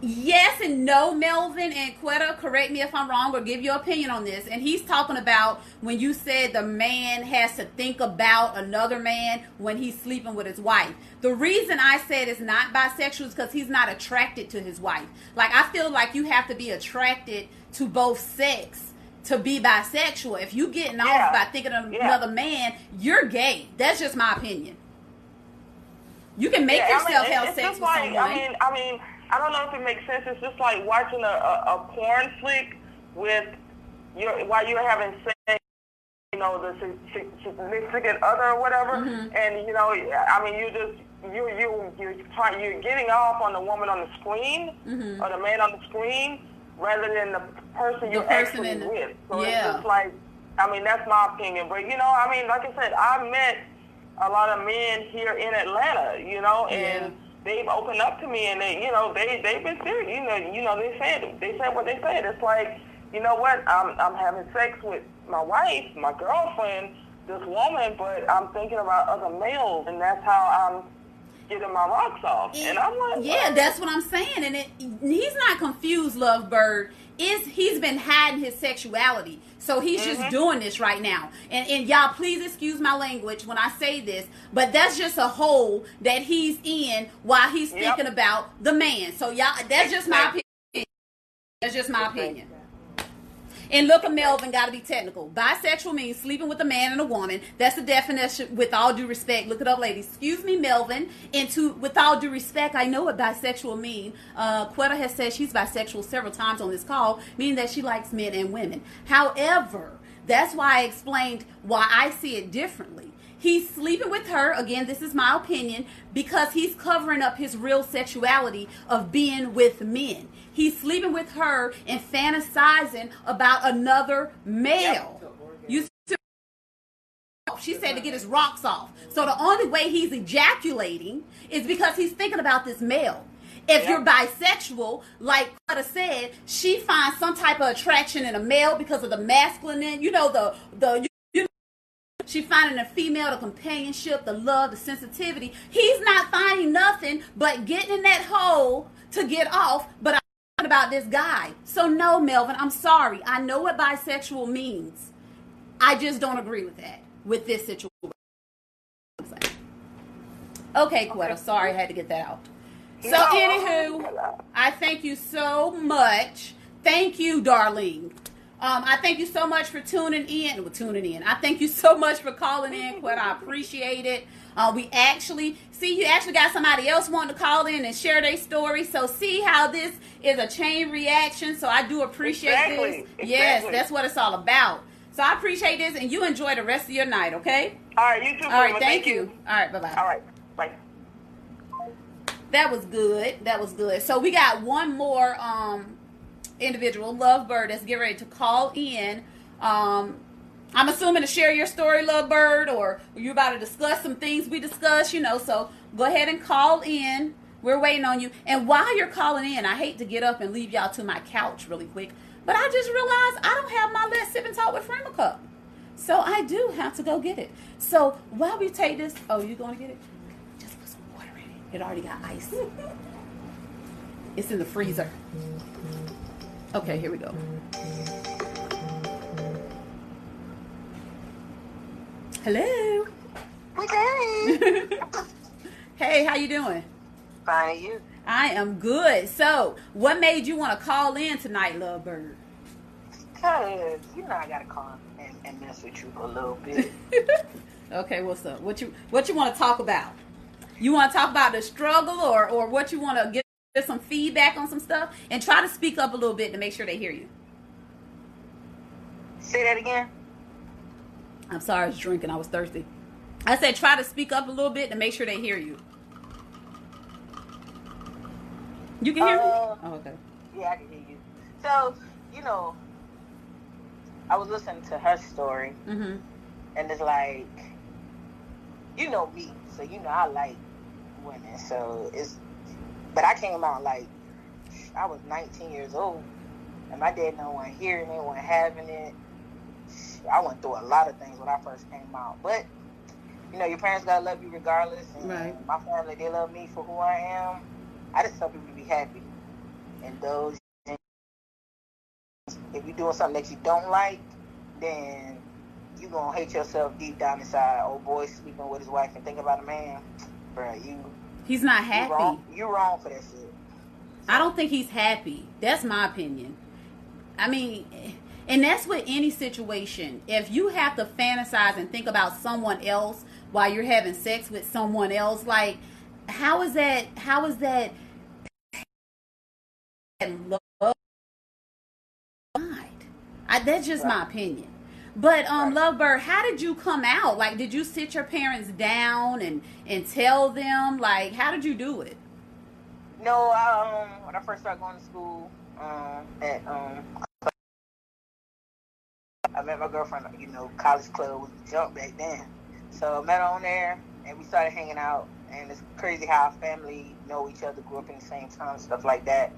S1: Yes and no, Melvin and Quetta. Correct me if I'm wrong or give your opinion on this. And he's talking about when you said the man has to think about another man when he's sleeping with his wife. The reason I said it's not bisexual is because he's not attracted to his wife. Like I feel like you have to be attracted to both sex to be bisexual. If you getting yeah. off by thinking of yeah. another man, you're gay. That's just my opinion. You can make yeah, yourself I mean, have sex with
S2: like,
S1: someone. I
S2: mean, I mean I don't know if it makes sense. It's just like watching a, a, a porn flick with your while you're having sex. You know, the significant other or whatever, mm-hmm. and you know, I mean, you just you you you you're getting off on the woman on the screen mm-hmm. or the man on the screen rather than the person you're actually the, with. So yeah. it's just like, I mean, that's my opinion. But you know, I mean, like I said, I met a lot of men here in Atlanta, you know, and yeah. They've opened up to me, and they, you know, they they've been serious. You know, you know, they said they said what they said. It's like, you know what, I'm I'm having sex with my wife, my girlfriend, this woman, but I'm thinking about other males, and that's how I'm getting my rocks off. And I'm like,
S1: yeah, that's what I'm saying. And it, he's not confused, Lovebird. Is he's been hiding his sexuality. So he's mm-hmm. just doing this right now. And, and y'all, please excuse my language when I say this, but that's just a hole that he's in while he's yep. thinking about the man. So y'all, that's just my opinion. That's just my opinion. And look at Melvin, got to be technical. Bisexual means sleeping with a man and a woman. That's the definition. With all due respect, look it up, ladies. Excuse me, Melvin. And to with all due respect, I know what bisexual mean. Uh, Quetta has said she's bisexual several times on this call, meaning that she likes men and women. However, that's why I explained why I see it differently. He's sleeping with her, again, this is my opinion, because he's covering up his real sexuality of being with men. He's sleeping with her and fantasizing about another male. You she said to get his rocks off. So the only way he's ejaculating is because he's thinking about this male. If you're bisexual, like Quetta said, she finds some type of attraction in a male because of the masculine, you know, the the she finding a female, the companionship, the love, the sensitivity. He's not finding nothing but getting in that hole to get off. But I'm talking about this guy. So no, Melvin, I'm sorry. I know what bisexual means. I just don't agree with that with this situation. Okay, Quetta. Sorry, I had to get that out. So, anywho, I thank you so much. Thank you, Darlene. Um, I thank you so much for tuning in. Well, tuning in. I thank you so much for calling in, Quetta. I appreciate it. Uh, we actually see you actually got somebody else wanting to call in and share their story. So see how this is a chain reaction. So I do appreciate exactly. this. Exactly. Yes, that's what it's all about. So I appreciate this, and you enjoy the rest of your night. Okay.
S2: All right. You too. All
S1: right. Thank, thank you. you. All right. Bye bye.
S2: All right. Bye.
S1: That was good. That was good. So we got one more. Um, individual, Lovebird, that's getting ready to call in. Um, I'm assuming to share your story, Lovebird, or you're about to discuss some things we discussed, you know. So go ahead and call in. We're waiting on you. And while you're calling in, I hate to get up and leave y'all to my couch really quick, but I just realized I don't have my Let's Sip and Talk with Freema cup. So I do have to go get it. So while we take this, oh, you going to get it? Just put some water in it. It already got ice. it's in the freezer. Okay, here we go. Hello.
S3: Okay.
S1: hey, how you doing?
S3: Fine, you?
S1: I am good. So, what made you want to call in tonight, Lovebird?
S3: Cause you know I gotta call and, and mess with you a little bit.
S1: okay, what's up? What you what you want to talk about? You want to talk about the struggle, or or what you want to get some feedback on some stuff and try to speak up a little bit to make sure they hear you.
S3: Say that again.
S1: I'm sorry, I was drinking. I was thirsty. I said try to speak up a little bit to make sure they hear you. You can hear uh, me? Oh, okay.
S3: Yeah, I can hear you. So, you know, I was listening to her story, mm-hmm. and it's like, you know me, so you know I like women. So it's but I came out like I was 19 years old, and my dad no one hearing it, wasn't having it. I went through a lot of things when I first came out, but you know, your parents gotta love you regardless. And right. my family, they love me for who I am. I just tell people to be happy. And those, if you're doing something that you don't like, then you gonna hate yourself deep down inside. Old boy sleeping with his wife and thinking about a man, bro. You
S1: He's not happy.
S3: You're wrong, You're wrong for that shit.
S1: I don't think he's happy. That's my opinion. I mean, and that's with any situation. If you have to fantasize and think about someone else while you're having sex with someone else, like how is that? How is that love. I, that's just my opinion. But um, right. Lovebird, how did you come out? Like, did you sit your parents down and and tell them? Like, how did you do it?
S3: No, um, when I first started going to school, um, at um, I met my girlfriend. You know, college club was jump back then, so I met her on there, and we started hanging out. And it's crazy how our family know each other, grew up in the same town, stuff like that.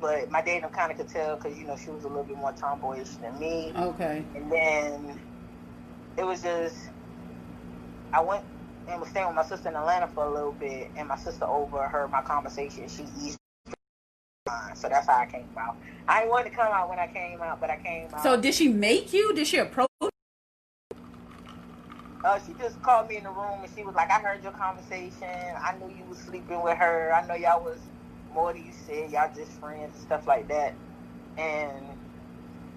S3: But my dad kind of could tell because you know she was a little bit more tomboyish than me.
S1: Okay.
S3: And then it was just I went and was staying with my sister in Atlanta for a little bit, and my sister overheard my conversation. She eased so that's how I came out. I didn't want to come out when I came out, but I came out.
S1: So did she make you? Did she approach?
S3: Uh, she just called me in the room and she was like, "I heard your conversation. I knew you was sleeping with her. I know y'all was more than you said. Y'all just friends and stuff like that." And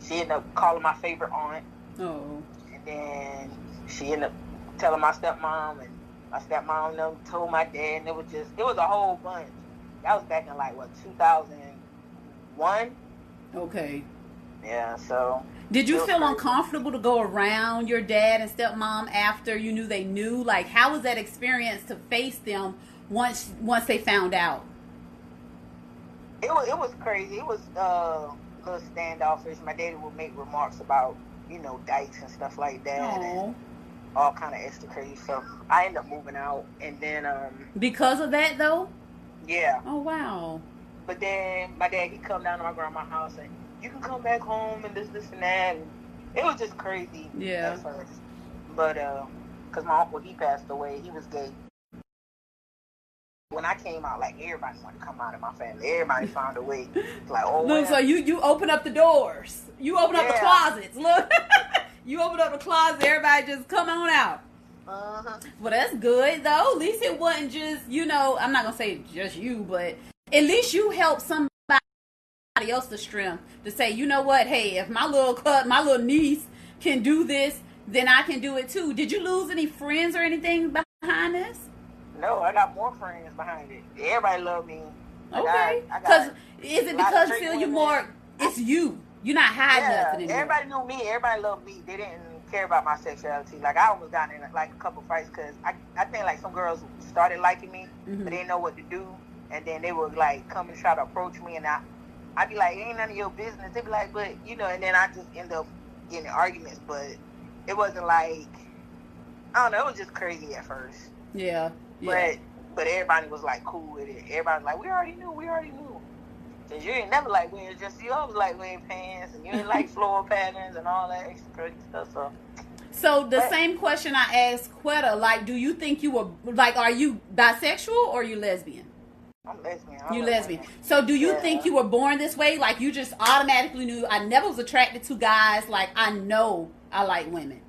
S3: she ended up calling my favorite aunt.
S1: Oh.
S3: And then she ended up telling my stepmom, and my stepmom them told my dad, and it was just it was a whole bunch. That was back in like what 2001.
S1: Okay.
S3: Yeah. So.
S1: Did you feel uncomfortable to go around your dad and stepmom after you knew they knew? Like, how was that experience to face them once once they found out?
S3: It was it was crazy. It was uh, a little standoffish. My daddy would make remarks about you know dikes and stuff like that. Aww. And, all kind of extra crazy stuff. I ended up moving out, and then um
S1: because of that though.
S3: Yeah.
S1: Oh wow.
S3: But then my dad he come down to my grandma's house and you can come back home and this this and that. And it was just crazy.
S1: Yeah.
S3: But uh, cause my uncle he passed away. He was gay. When I came out, like everybody wanted to come out of my family. Everybody found a way. Like oh.
S1: Look, so you you open up the doors. You open up yeah. the closets. Look. you open up the closet. Everybody just come on out.
S3: Uh-huh.
S1: Well, that's good though. At least it wasn't just you know. I'm not gonna say just you, but at least you helped somebody else to strength to say, you know what? Hey, if my little cut, my little niece can do this, then I can do it too. Did you lose any friends or anything behind this?
S3: No, I got more friends behind it. Everybody love me.
S1: Okay, because is it because you feel you more? It's you. You're not hiding yeah, nothing anymore.
S3: Everybody knew me. Everybody loved me. They didn't care about my sexuality. Like I almost got in like a couple fights because I I think like some girls started liking me, mm-hmm. but they didn't know what to do, and then they would like come and try to approach me, and I I'd be like, it ain't none of your business. They'd be like, but you know, and then I just end up getting arguments, but it wasn't like I don't know, it was just crazy at first.
S1: Yeah.
S3: Yeah. But but everybody was like cool with it. Everybody was like, we already knew, we already knew. Cause you ain't never like wearing just you always like wearing pants and you ain't like floral patterns and all that extra crazy stuff. So.
S1: So the but, same question I asked Quetta, like, do you think you were like, are you bisexual or are you lesbian?
S3: I'm lesbian.
S1: You lesbian. So do you yeah. think you were born this way? Like you just automatically knew I never was attracted to guys. Like I know I like women.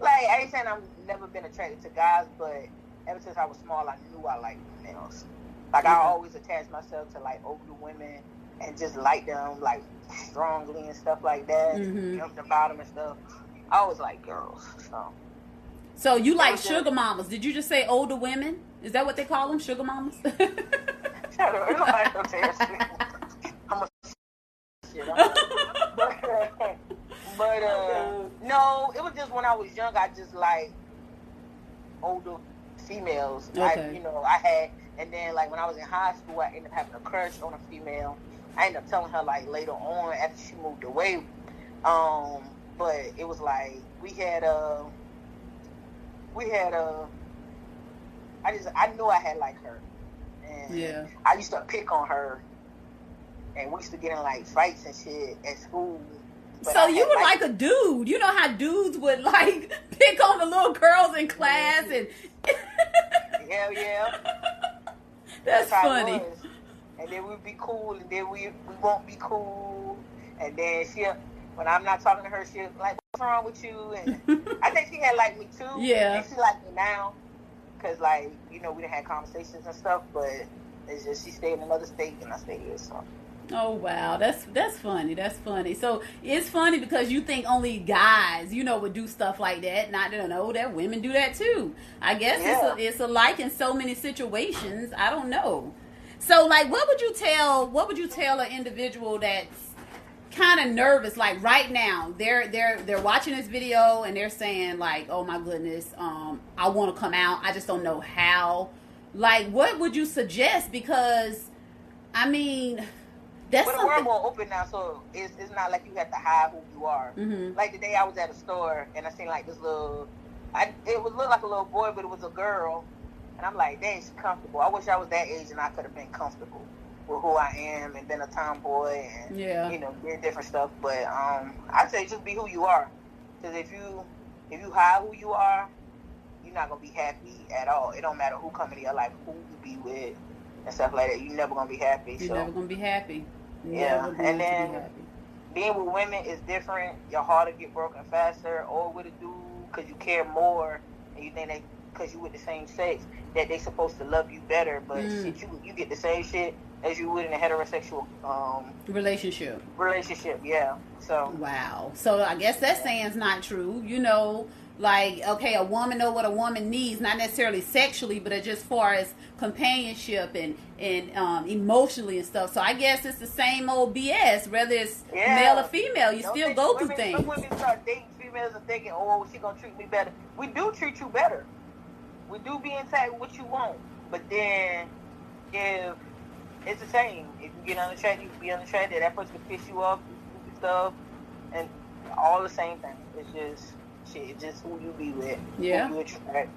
S3: Like I ain't saying I've never been attracted to guys, but ever since I was small, I knew I liked males. Like I always attached myself to like older women and just like them like strongly and stuff like that. Mm-hmm. Jump the bottom and stuff. I always like girls. So.
S1: So you like sugar mamas? Did you just say older women? Is that what they call them, sugar mamas?
S3: I'm a shit. but, but uh, no, it was just when I was young. I just like older females. Okay. I, you know, I had and then like when I was in high school, I ended up having a crush on a female. I ended up telling her like later on after she moved away. Um, but it was like we had a, we had a. Uh, just I knew I had like her, and
S1: yeah.
S3: I used to pick on her, and we used to get in like fights and shit at school.
S1: But so I you were like, like, a dude. You know how dudes would like pick on the little girls in class and.
S3: Hell yeah.
S1: That's, That's funny.
S3: And then we'd be cool, and then we we won't be cool, and then she when I'm not talking to her, she'll like, "What's wrong with you?" And I think she had like me too.
S1: Yeah.
S3: And she like me now, cause like you know we done had conversations and stuff, but it's just she stayed in another state and I stayed here, so.
S1: Oh wow, that's that's funny. That's funny. So it's funny because you think only guys, you know, would do stuff like that. Not to know that women do that too. I guess yeah. it's a, it's alike in so many situations. I don't know. So, like, what would you tell? What would you tell an individual that's kind of nervous? Like right now, they're they're they're watching this video and they're saying like, "Oh my goodness, um, I want to come out. I just don't know how." Like, what would you suggest? Because, I mean,
S3: that's but the world more open now, so it's, it's not like you have to hide who you are. Mm-hmm. Like the day I was at a store and I seen like this little, I it would look like a little boy, but it was a girl, and I'm like, dang, she's comfortable. I wish I was that age and I could have been comfortable with who I am and been a tomboy and yeah. you know did different stuff. But um, I'd say just be who you are, because if you if you hide who you are, you're not gonna be happy at all. It don't matter who come into your life, who you be with, and stuff like that. You're never gonna be happy.
S1: You're so. never gonna be happy.
S3: Yeah, and then being with women is different. Your heart will get broken faster, or with a dude because you care more, and you think that because you with the same sex that they supposed to love you better, but mm. shit, you you get the same shit as you would in a heterosexual um,
S1: relationship.
S3: Relationship, yeah. So
S1: wow. So I guess that saying's not true. You know, like okay, a woman know what a woman needs, not necessarily sexually, but just far as companionship and and um, emotionally and stuff. So I guess it's the same old BS, whether it's yeah. male or female. You Don't still go
S3: women,
S1: through things.
S3: Some women start dating females and thinking, oh, she gonna treat me better. We do treat you better. We do be in intact with what you want, but then if it's the same. If you get unattracted, you be unattracted. That person can piss you off, stuff, and all the same thing. It's just shit. It's just who you be with.
S1: Yeah. Who you attract.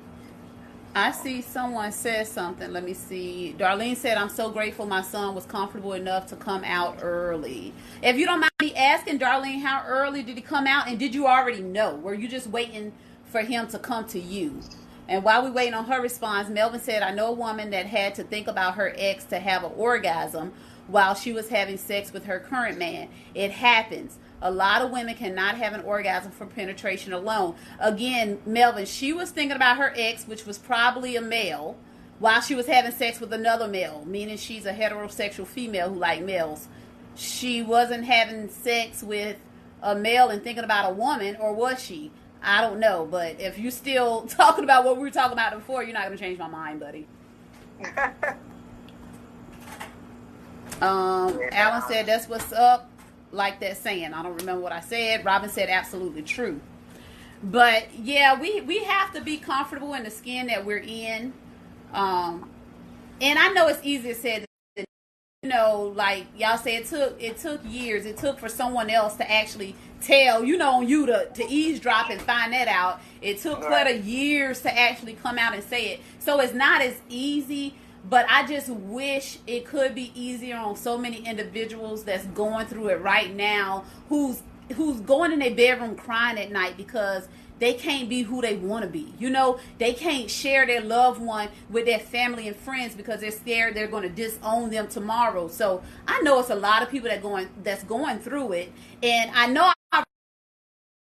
S1: I see someone said something. Let me see. Darlene said, I'm so grateful my son was comfortable enough to come out early. If you don't mind me asking, Darlene, how early did he come out? And did you already know? Were you just waiting for him to come to you? And while we waiting on her response, Melvin said, I know a woman that had to think about her ex to have an orgasm while she was having sex with her current man. It happens. A lot of women cannot have an orgasm from penetration alone. Again, Melvin, she was thinking about her ex, which was probably a male, while she was having sex with another male, meaning she's a heterosexual female who like males. She wasn't having sex with a male and thinking about a woman, or was she? I don't know, but if you still talking about what we were talking about before, you're not going to change my mind, buddy. um, Alan said that's what's up, like that saying. I don't remember what I said. Robin said absolutely true. But yeah, we we have to be comfortable in the skin that we're in. Um, and I know it's easier said you know, like y'all say, it took it took years. It took for someone else to actually tell, you know, you to to eavesdrop and find that out. It took a years to actually come out and say it. So it's not as easy. But I just wish it could be easier on so many individuals that's going through it right now, who's who's going in their bedroom crying at night because they can't be who they want to be. You know, they can't share their loved one with their family and friends because they're scared they're going to disown them tomorrow. So I know it's a lot of people that going that's going through it, and I know I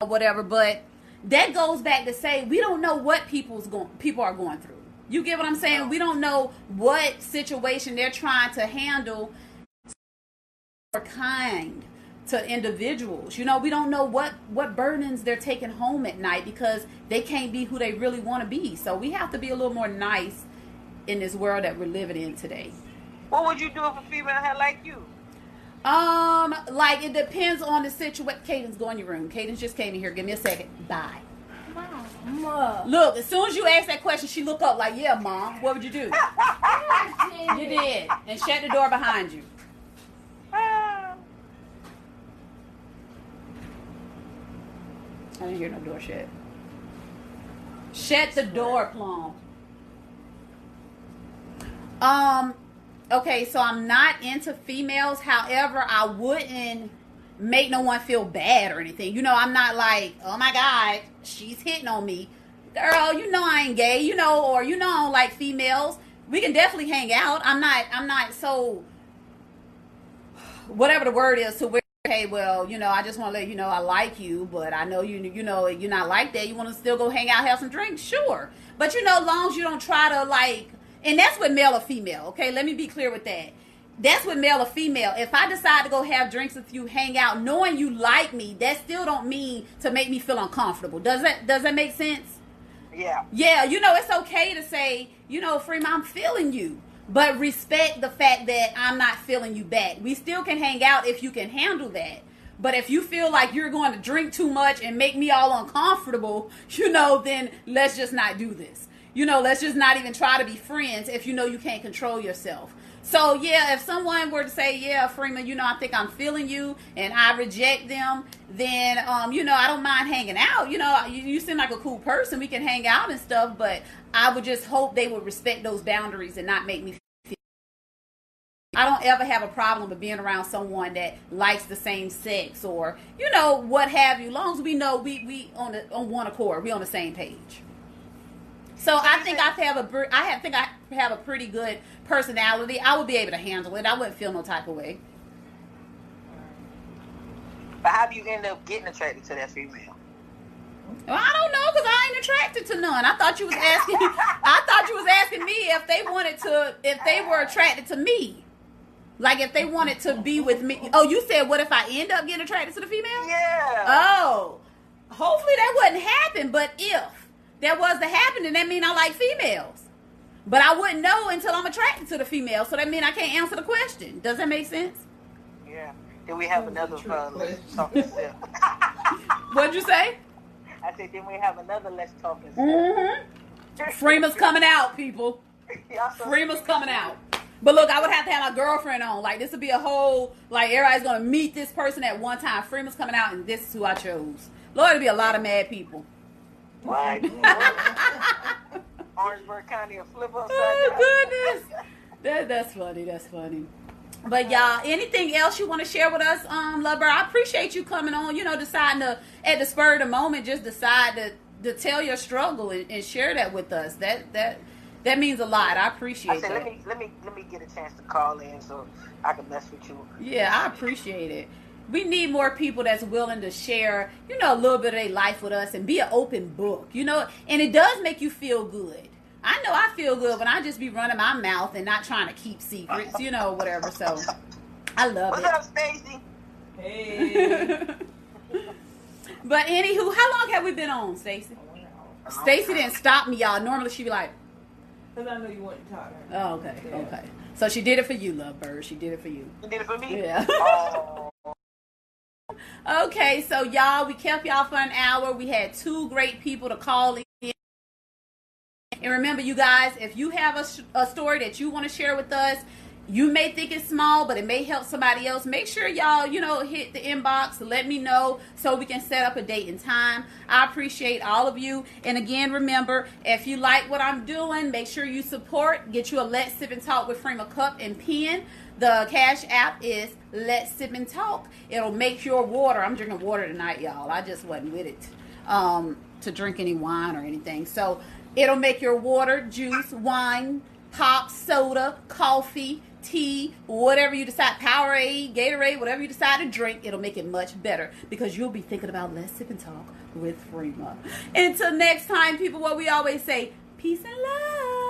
S1: whatever, but that goes back to say we don't know what people's going people are going through. You get what I'm saying? We don't know what situation they're trying to handle or kind to individuals. You know, we don't know what what burdens they're taking home at night because they can't be who they really want to be. So we have to be a little more nice in this world that we're living in today.
S3: What would you do if a female had like you?
S1: Um, like it depends on the situation. Cadence, go in your room. Cadence just came in here. Give me a second. Bye. Mom. Look, as soon as you ask that question, she look up like, "Yeah, mom. What would you do?" you did, and shut the door behind you. I didn't hear no door shut. Shut the door, Plum. Um, okay, so I'm not into females. However, I wouldn't make no one feel bad or anything. You know, I'm not like, oh my God, she's hitting on me. Girl, you know I ain't gay, you know, or you know I don't like females. We can definitely hang out. I'm not I'm not so whatever the word is to where hey, well, you know, I just want to let you know I like you, but I know you, you know, you're not like that. You want to still go hang out, have some drinks, sure. But you know, long as you don't try to like, and that's with male or female. Okay, let me be clear with that. That's with male or female. If I decide to go have drinks with you, hang out, knowing you like me, that still don't mean to make me feel uncomfortable. Does that does that make sense?
S3: Yeah.
S1: Yeah, you know, it's okay to say, you know, Freema, I'm feeling you. but respect the fact that I'm not feeling you back. We still can hang out if you can handle that. But if you feel like you're going to drink too much and make me all uncomfortable, you know, then let's just not do this. You know, let's just not even try to be friends if you know you can't control yourself. So yeah, if someone were to say, "Yeah, Freema, you know, I think I'm feeling you," and I reject them, then um, you know, I don't mind hanging out. You know, you, you seem like a cool person. We can hang out and stuff, but I would just hope they would respect those boundaries and not make me feel. I don't ever have a problem with being around someone that likes the same sex or you know what have you. Long as we know we we on the on one accord, we on the same page. So I think I have a I have think I have a pretty good personality. I would be able to handle it. I wouldn't feel no type of way.
S3: But how do you end up getting attracted to that female?
S1: Well, I don't know because I ain't attracted to none. I thought you was asking. I thought you was asking me if they wanted to, if they were attracted to me, like if they wanted to be with me. Oh, you said what if I end up getting attracted to the female?
S3: Yeah.
S1: Oh, hopefully that wouldn't happen. But if that was to happen, then that mean I like females. But I wouldn't know until I'm attracted to the female. So that mean I can't answer the question. Does that make sense?
S3: Yeah. Then we have another uh, let's talk
S1: What'd you say?
S3: I said then we have another let's talk
S1: mm-hmm. Freema's coming out, people. Freema's coming out. But look, I would have to have my girlfriend on. Like this would be a whole like everybody's gonna meet this person at one time. Freema's coming out, and this is who I chose. Lord, it'd be a lot of mad people.
S3: What? Orangeburg County a flip upside
S1: Oh, goodness. that, that's funny. That's funny. But y'all, anything else you want to share with us, um, Lover? I appreciate you coming on. You know, deciding to at the spur of the moment, just decide to to tell your struggle and, and share that with us. That that that means a lot. I appreciate I
S3: said,
S1: that.
S3: Let me let me let me get a chance to call in so I can mess with you.
S1: Yeah, I appreciate it we need more people that's willing to share, you know, a little bit of their life with us and be an open book, you know, and it does make you feel good. I know I feel good when I just be running my mouth and not trying to keep secrets, you know, whatever. So I love
S3: What's
S1: it.
S3: What's up, Stacy?
S4: Hey.
S1: but anywho, how long have we been on, Stacy? Stacy didn't stop me, y'all. Normally she'd be like,
S4: because I know you want to talk.
S1: Oh, okay, yeah. okay. So she did it for you, love bird. She did it for you.
S3: She did it for me.
S1: Yeah. Oh. Okay, so y'all, we kept y'all for an hour. We had two great people to call in. And remember, you guys, if you have a, a story that you want to share with us, you may think it's small, but it may help somebody else. Make sure y'all, you know, hit the inbox. Let me know so we can set up a date and time. I appreciate all of you. And again, remember, if you like what I'm doing, make sure you support. Get you a Let's Sip and Talk with Freema Cup and Pen. The Cash App is Let's Sip and Talk. It'll make your water. I'm drinking water tonight, y'all. I just wasn't with it um, to drink any wine or anything. So it'll make your water, juice, wine, pop, soda, coffee, tea, whatever you decide, Powerade, Gatorade, whatever you decide to drink, it'll make it much better because you'll be thinking about Let's Sip and Talk with Freema. Until next time, people, what we always say, peace and love.